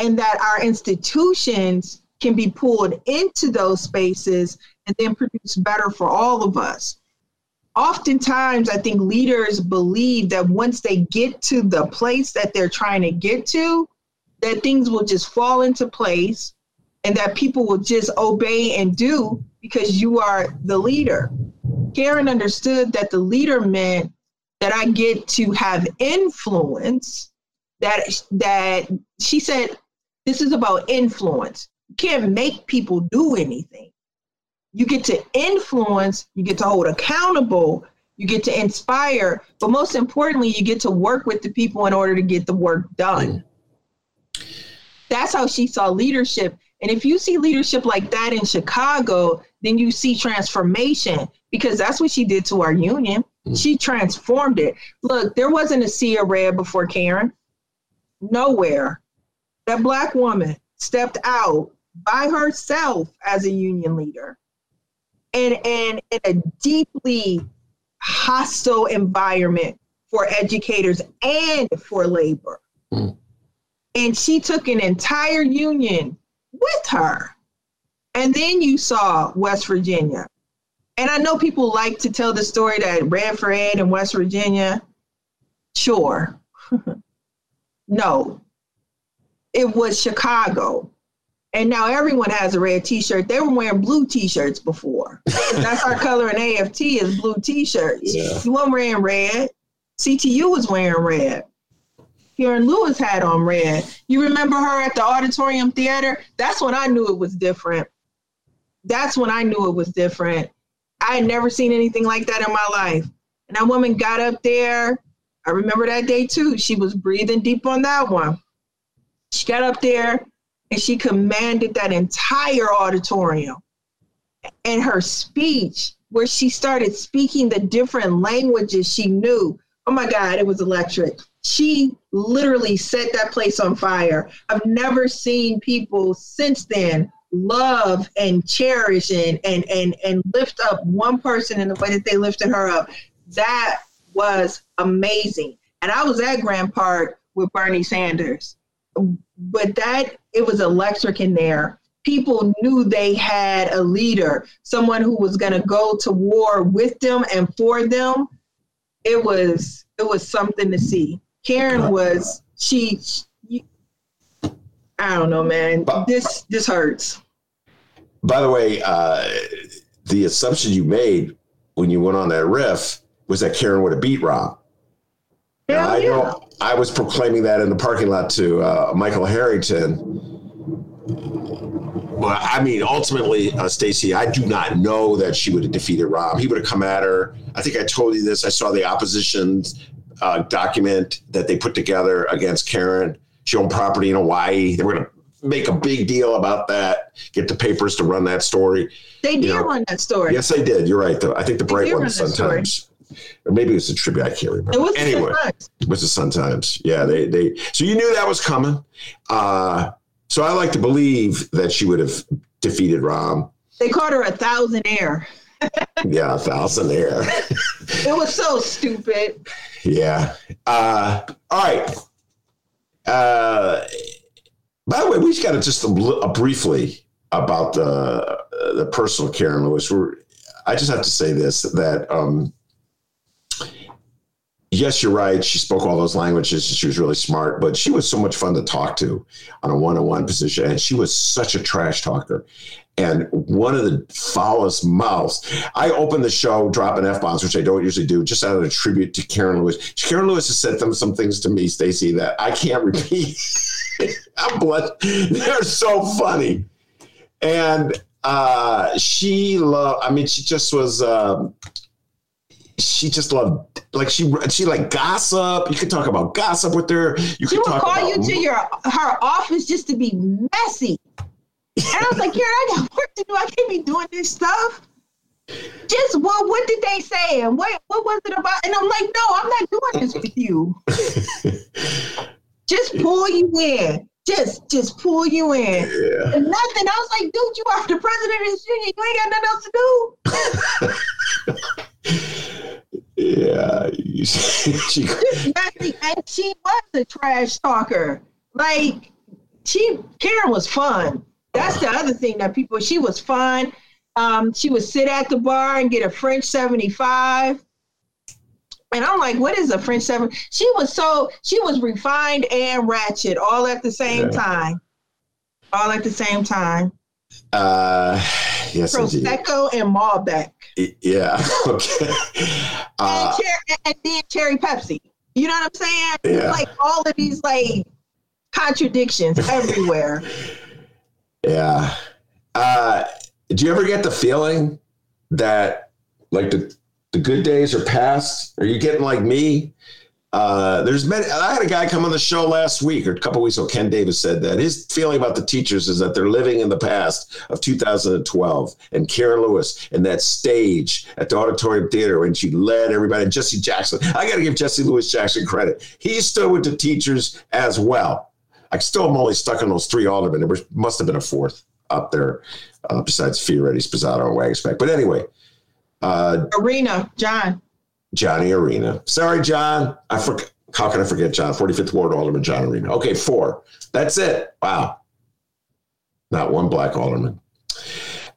and that our institutions can be pulled into those spaces and then produce better for all of us. Oftentimes, I think leaders believe that once they get to the place that they're trying to get to, that things will just fall into place and that people will just obey and do because you are the leader. Karen understood that the leader meant that I get to have influence that that she said this is about influence. You can't make people do anything. You get to influence, you get to hold accountable, you get to inspire, but most importantly, you get to work with the people in order to get the work done. That's how she saw leadership. And if you see leadership like that in Chicago, then you see transformation because that's what she did to our union. Mm. She transformed it. Look, there wasn't a sea of red before Karen. Nowhere that black woman stepped out by herself as a union leader and, and in a deeply hostile environment for educators and for labor. Mm. And she took an entire union with her. And then you saw West Virginia. And I know people like to tell the story that Red for Ed in West Virginia. Sure. no, it was Chicago. And now everyone has a red t-shirt. They were wearing blue t-shirts before. That's our color in AFT is blue t-shirts. Yeah. You weren't wearing red. CTU was wearing red. Karen Lewis had on red. You remember her at the auditorium theater? That's when I knew it was different. That's when I knew it was different. I had never seen anything like that in my life. And that woman got up there I remember that day too. She was breathing deep on that one. She got up there and she commanded that entire auditorium. And her speech, where she started speaking the different languages she knew, oh my God, it was electric. She literally set that place on fire. I've never seen people since then love and cherish and and and, and lift up one person in the way that they lifted her up. That was amazing. And I was at Grant Park with Bernie Sanders. But that it was electric in there. People knew they had a leader, someone who was going to go to war with them and for them. It was it was something to see. Karen was she, she I don't know, man. This this hurts. By the way, uh, the assumption you made when you went on that riff was that Karen would have beat Rahm. I yeah. know I was proclaiming that in the parking lot to uh, Michael Harrington. Well, I mean, ultimately, uh, Stacy, I do not know that she would have defeated Rahm. He would have come at her. I think I told you this. I saw the opposition's uh, document that they put together against Karen. She owned property in Hawaii. They were going to make a big deal about that, get the papers to run that story. They You did know, run that story. Yes, they did. You're right, though. I think the They Bright did one run story. Or maybe it was a tribute. I can't remember. It was anyway, it was the Sun Times. Yeah, they they. So you knew that was coming. Uh, so I like to believe that she would have defeated Rahm. They called her a thousand air. Yeah, a thousand air. It was so stupid. yeah. Uh, all right. Uh, by the way, we just got to just a, a briefly about the the personal Karen Lewis. We're, I just have to say this that um, yes, you're right. She spoke all those languages. She was really smart, but she was so much fun to talk to on a one on one position. And she was such a trash talker and one of the foulest mouths. I opened the show dropping F bombs, which I don't usually do, just out of a tribute to Karen Lewis. Karen Lewis has said them, some things to me, Stacy, that I can't repeat. I'm blessed. They're so funny. And uh, she loved, I mean, she just was. Um, she just loved like she she like gossip. You could talk about gossip with her. You She could would talk call about you to your her office just to be messy. And I was like, Karen, I got work to do. I can't be doing this stuff. Just well, what did they say? And what what was it about? And I'm like, no, I'm not doing this with you. just pull you in. Just just pull you in. Yeah. And nothing. I was like, dude, you are the president of this union. You ain't got nothing else to do. Yeah, she. And she was a trash talker. Like she Karen was fun. That's the other thing that people she was fun. Um, she would sit at the bar and get a French 75. And I'm like, what is a French seven? She was so she was refined and ratchet all at the same Yeah. time. All at the same time. uh, yes, indeed. Prosecco and Malbec. Yeah. Okay. Uh, and, cher- and then cherry Pepsi. You know what I'm saying? Yeah. Like all of these like contradictions everywhere. yeah. Uh, do you ever get the feeling that like the the good days are past? Are you getting like me? Uh, there's many. I had a guy come on the show last week or a couple weeks ago. Ken Davis said that his feeling about the teachers is that they're living in the past of 2012. And Karen Lewis and that stage at the Auditorium Theater when she led everybody. Jesse Jackson. I got to give Jesse Louis Jackson credit. He stood with the teachers as well. I still am only stuck on those three aldermen. There must have been a fourth up there uh, besides Fioretti, Sposato, and Waguespack. But anyway, uh, Arena, John. Johnny Arena. Sorry, John. I forgot. How can I forget John? 45th Ward Alderman John Arena. Okay, four. That's it. Wow. Not one black alderman.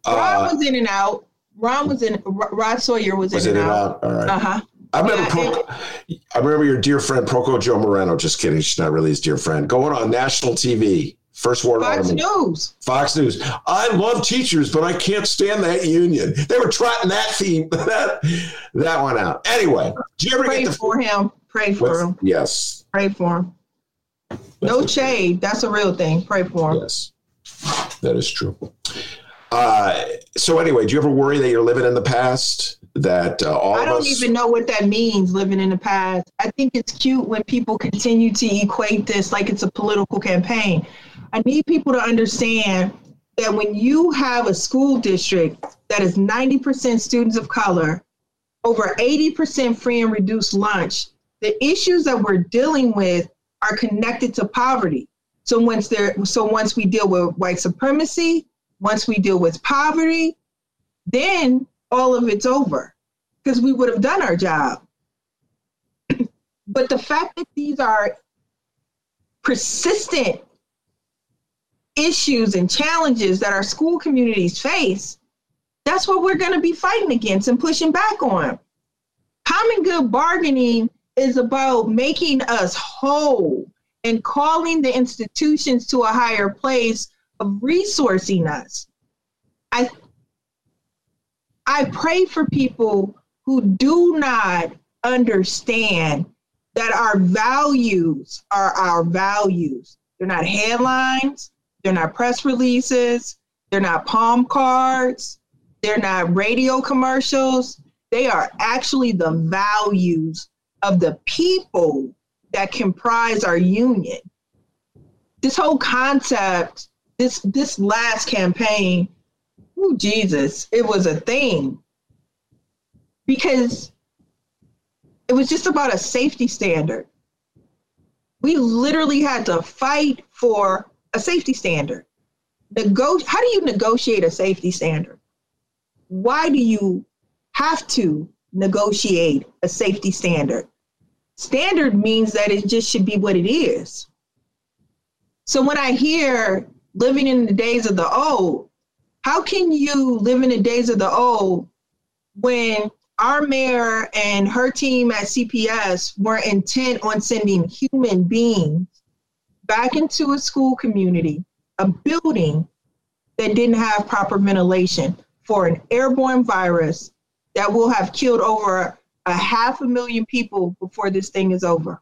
Ron Uh, was in and out. Ron was in. Rod Sawyer was, was in and out. out? All right. Uh huh. I remember, Yeah, Pro- I remember your dear friend Proco Joe Moreno. Just kidding. She's not really his dear friend. Going on national TV. First ward Fox. News. Fox News. I love teachers, but I can't stand that union. They were trotting that theme, that, that one out. Anyway, do you ever Pray get the for him. Pray for him. Yes. Pray for him. No shade. That's a real thing. Pray for him. Yes, that is true. Uh, so anyway, do you ever worry that you're living in the past? That uh, all I don't us- even know what that means, living in the past. I think it's cute when people continue to equate this like it's a political campaign. I need people to understand that when you have a school district that is 90% students of color, over 80% free and reduced lunch, the issues that we're dealing with are connected to poverty. So once there, so once we deal with white supremacy, once we deal with poverty, then all of it's over because we would have done our job. but the fact that these are persistent issues and challenges that our school communities face, that's what we're going to be fighting against and pushing back on. Common good bargaining is about making us whole and calling the institutions to a higher place of resourcing us. I I pray for people who do not understand that our values are our values. They're not headlines, they're not press releases, they're not palm cards, they're not radio commercials. They are actually the values of the people that comprise our union. This whole concept, this this last campaign, oh Jesus, it was a thing. Because it was just about a safety standard. We literally had to fight for a safety standard. Nego- how do you negotiate a safety standard? Why do you have to negotiate a safety standard? Standard means that it just should be what it is. So when I hear living in the days of the old, how can you live in the days of the old when our mayor and her team at CPS were intent on sending human beings back into a school community, a building that didn't have proper ventilation for an airborne virus that will have killed over a half a million people before this thing is over.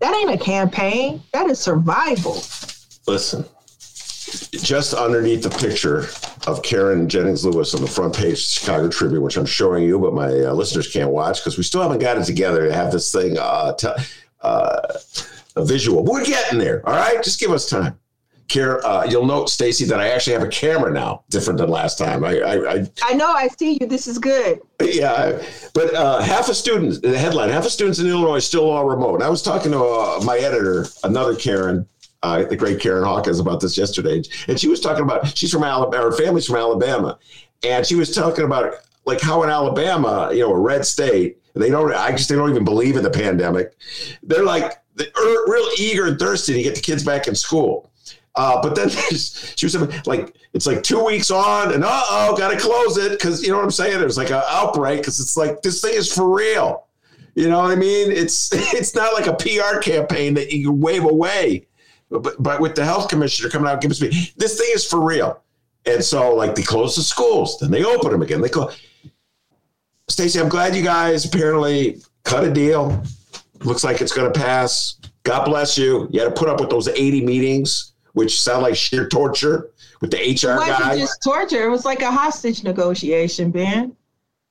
That ain't a campaign, that is survival. Listen, just underneath the picture of Karen Jennings Lewis on the front page of Chicago Tribune, which I'm showing you, but my uh, listeners can't watch because we still haven't got it together to have this thing uh, t- uh, a visual. But we're getting there. All right, just give us time. Karen, uh, you'll note, Stacy, that I actually have a camera now, different than last time. I, I, I I know, I see you. This is good. yeah, but uh, half of students, the headline, half of students in Illinois still are remote. I was talking to uh, my editor, another Karen, uh, the great Karen Hawkins, about this yesterday, and she was talking about she's from Alabama, her family's from Alabama, and she was talking about like how in Alabama, you know, a red state, they don't, I just they don't even believe in the pandemic. They're like they're real eager and thirsty to get the kids back in school. Uh, but then she was like, it's like two weeks on, and uh oh, got to close it because you know what I'm saying. There's like an outbreak because it's like this thing is for real. You know what I mean? It's it's not like a PR campaign that you wave away. But but with the health commissioner coming out giving me this thing is for real. And so like they close the schools, then they open them again. They close. Stacy, I'm glad you guys apparently cut a deal. Looks like it's going to pass. God bless you. You had to put up with those 80 meetings, which sound like sheer torture with the HR it guy. just torture. It was like a hostage negotiation, Ben.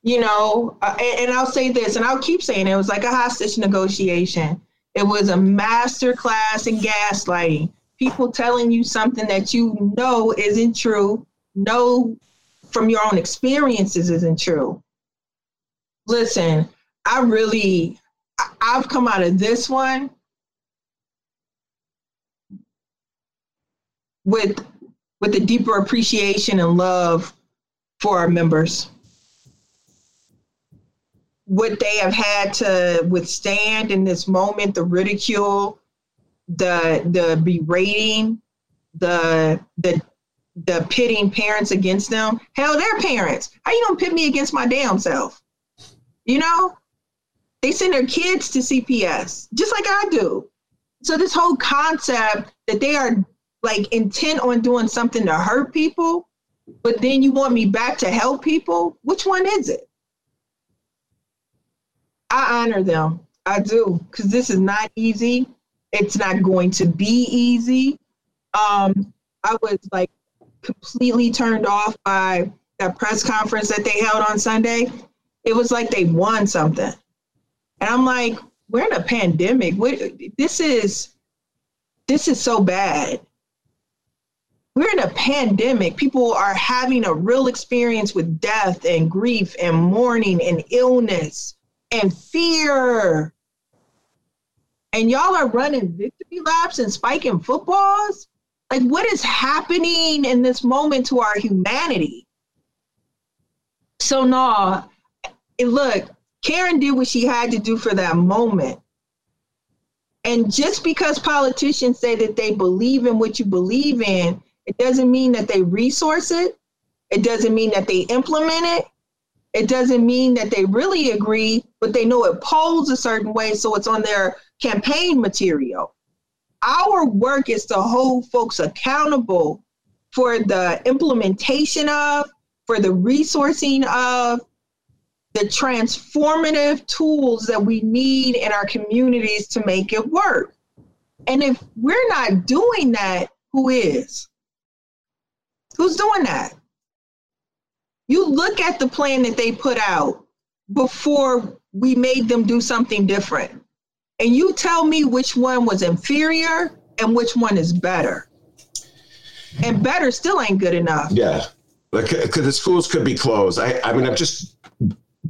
You know, uh, and, and I'll say this, and I'll keep saying it, it was like a hostage negotiation. It was a master class in gaslighting. People telling you something that you know isn't true, know from your own experiences isn't true. Listen, I really, I've come out of this one with with a deeper appreciation and love for our members. What they have had to withstand in this moment, the ridicule, the the berating, the the the pitting parents against them. Hell, they're parents. How you gonna pit me against my damn self? You know? They send their kids to CPS, just like I do. So this whole concept that they are like intent on doing something to hurt people, but then you want me back to help people, which one is it? I honor them. I do, because this is not easy. It's not going to be easy. Um, I was like completely turned off by that press conference that they held on Sunday. It was like they won something. And I'm like, we're in a pandemic. We, this is this is so bad. We're in a pandemic. People are having a real experience with death and grief and mourning and illness and fear. And y'all are running victory laps and spiking footballs? Like, what is happening in this moment to our humanity? So, no, look, Karen did what she had to do for that moment. And just because politicians say that they believe in what you believe in, it doesn't mean that they resource it. It doesn't mean that they implement it. It doesn't mean that they really agree, but they know it polls a certain way, so it's on their campaign material. Our work is to hold folks accountable for the implementation of, for the resourcing of, the transformative tools that we need in our communities to make it work. And if we're not doing that, who is? Who's doing that? You look at the plan that they put out before we made them do something different. And you tell me which one was inferior and which one is better. And better still ain't good enough. Yeah. Like, the schools could be closed. I, I mean, I'm just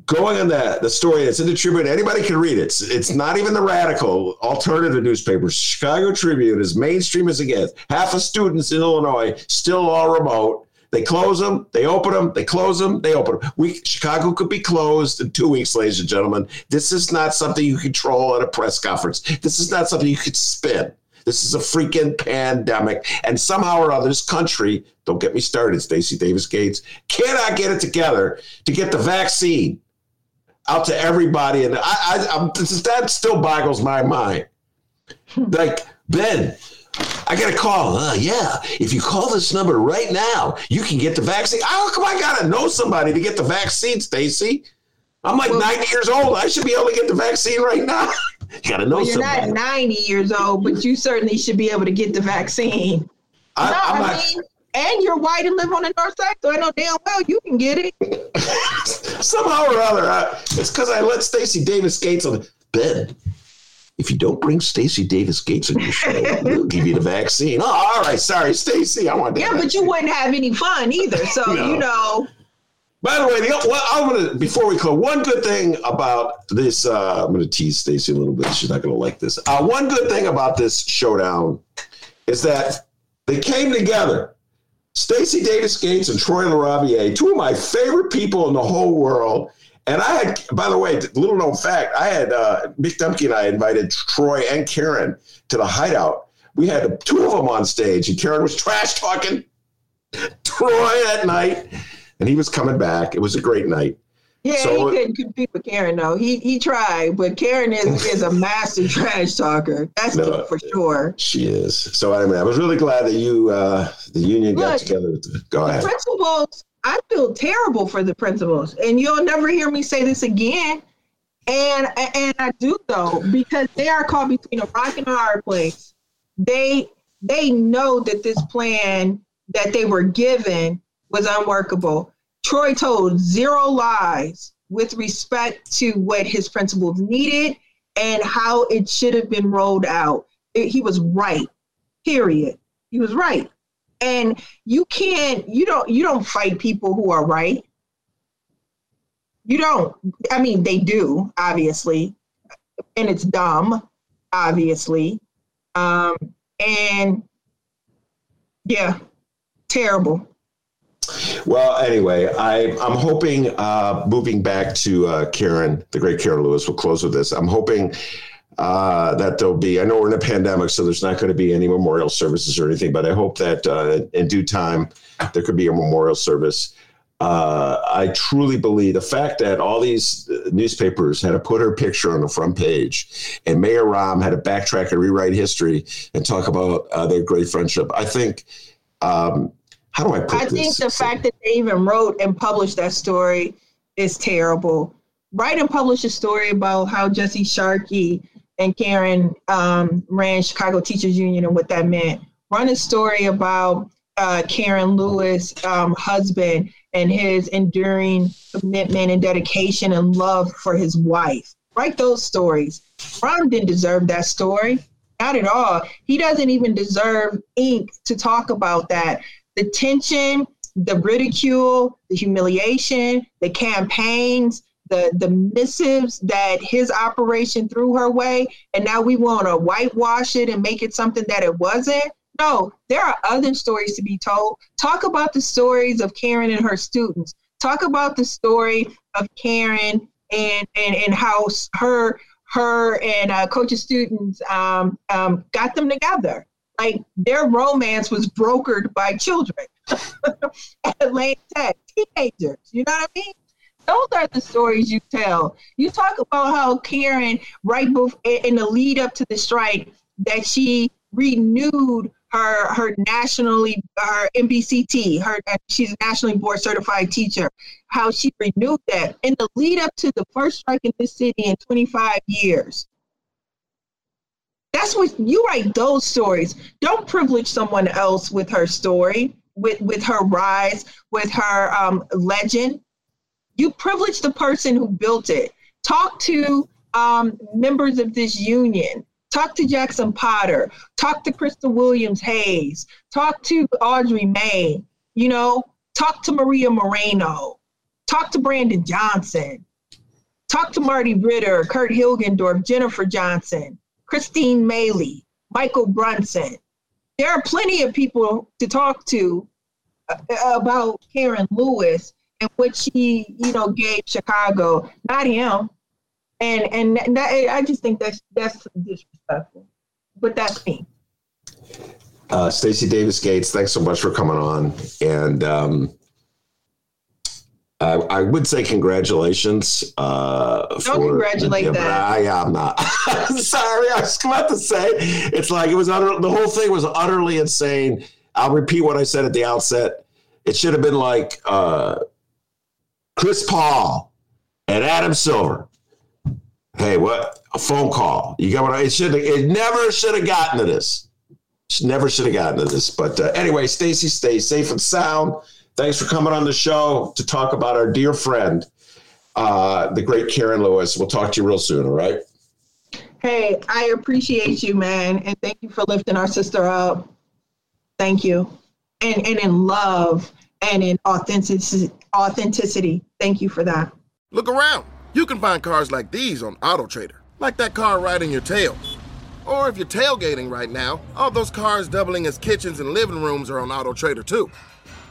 going on the, the story that's in the Tribune. Anybody can read it. It's, it's not even the radical alternative newspapers. Chicago Tribune, as mainstream as it gets. Half of students in Illinois still all remote. They close them, they open them, they close them, they open them. We, Chicago could be closed in two weeks, ladies and gentlemen. This is not something you control at a press conference. This is not something you could spin. This is a freaking pandemic. And somehow or other, this country, don't get me started, Stacy Davis Gates, cannot get it together to get the vaccine out to everybody. And I, I I'm, that still boggles my mind. like, Ben, I got a call. Uh, yeah, if you call this number right now, you can get the vaccine. How come I got to know somebody to get the vaccine, Stacy? I'm like well, 90 years old. I should be able to get the vaccine right now. you got to know well, you're somebody. not 90 years old, but you certainly should be able to get the vaccine. I, no, I not, mean, and you're white and live on the north side, so I know damn well you can get it. Somehow or other, I, it's because I let Stacy Davis Gates on the bed if you don't bring Stacy Davis Gates on your show, we'll give you the vaccine. Oh, all right. Sorry, Stacy, I want. Yeah, vaccine. but you wouldn't have any fun either. So, no. you know. By the way, the, well, I'm gonna before we close. One good thing about this, uh, I'm gonna tease Stacy a little bit. She's not gonna like this. Uh, one good thing about this showdown is that they came together. Stacy Davis Gates and Troy LaRaviere, two of my favorite people in the whole world, and I had, by the way, little known fact, I had uh, Mick Dumke and I invited Troy and Karen to the hideout. We had two of them on stage, and Karen was trash talking Troy at night, and he was coming back. It was a great night. Yeah, so, he couldn't compete with Karen though. He he tried, but Karen is, is a master trash talker. That's no, for sure. She is. So I mean, I was really glad that you uh, the union Look, got together. To, go ahead. Principals I feel terrible for the principals, and you'll never hear me say this again. And and I do though because they are caught between a rock and a hard place. They they know that this plan that they were given was unworkable. Troy told zero lies with respect to what his principals needed and how it should have been rolled out. It, he was right. Period. He was right and you can't you don't you don't fight people who are right you don't i mean they do obviously and it's dumb obviously um and yeah terrible well, anyway, I, I'm hoping, uh, moving back to uh, Karen, the great Karen Lewis, we'll close with this. I'm hoping uh, that there'll be. I know we're in a pandemic, so there's not going to be any memorial services or anything, but I hope that uh, in due time there could be a memorial service. Uh, I truly believe the fact that all these uh, newspapers had to put her picture on the front page and Mayor Rahm had to backtrack and rewrite history and talk about uh, their great friendship. I think, um, how do I put I this? think the fact that they even wrote and published that story is terrible. Write and publish a story about how Jesse Sharkey and Karen um, ran Chicago Teachers Union and what that meant. Run a story about uh, Karen Lewis' um, husband and his enduring commitment and dedication and love for his wife. Write those stories. Rahm didn't deserve that story. Not at all. He doesn't even deserve ink to talk about that. The tension, the ridicule, the humiliation, the campaigns, the the missives that his operation threw her way, and now we want to whitewash it and make it something that it wasn't. No, there are other stories to be told. Talk about the stories of Karen and her students. Talk about the story of Karen and and, and how her her and uh, coach's students um, um, got them together. Like their romance was brokered by children at Tech, teenagers. You know what I mean? Those are the stories you tell. You talk about how Karen, right before, in the lead up to the strike, that she renewed her her nationally her NBCT, her she's a nationally board certified teacher. How she renewed that in the lead up to the first strike in this city in 25 years. That's what you write those stories. Don't privilege someone else with her story, with with her rise, with her um, legend. You privilege the person who built it. Talk to um, members of this union Talk to Jackson Potter. Talk to Christel Williams Hayes. Talk to Audrey May. You know, talk to Maria Moreno. Talk to Brandon Johnson. Talk to Marty Ritter, Kurt Hilgendorf, Jennifer Johnson, Christine Maley, Michael Brunson. There are plenty of people to talk to uh, about Karen Lewis and what she, you know, gave Chicago. Not him and and that, I just think that's that's disrespectful. But that's me. Uh, Stacy Davis Gates, thanks so much for coming on, and um, I, I, would say congratulations. Uh, Don't for, congratulate yeah, that. I, am not. Sorry, I was about to say it's like it was utter, the whole thing was utterly insane. I'll repeat what I said at the outset. It should have been like uh, Chris Paul and Adam Silver Hey, what a phone call? You got what I? It should. It never should have gotten to this. Never should have gotten to this. But uh, anyway, Stacy, stay safe and sound. Thanks for coming on the show to talk about our dear friend, uh, the great Karen Lewis. We'll talk to you real soon. All right. Hey, I appreciate you, man, and thank you for lifting our sister up. Thank you, and and in love and in authenticity. Authenticity. Thank you for that. Look around. You can find cars like these on AutoTrader, like that car riding your tail. Or if you're tailgating right now, all those cars doubling as kitchens and living rooms are on AutoTrader too.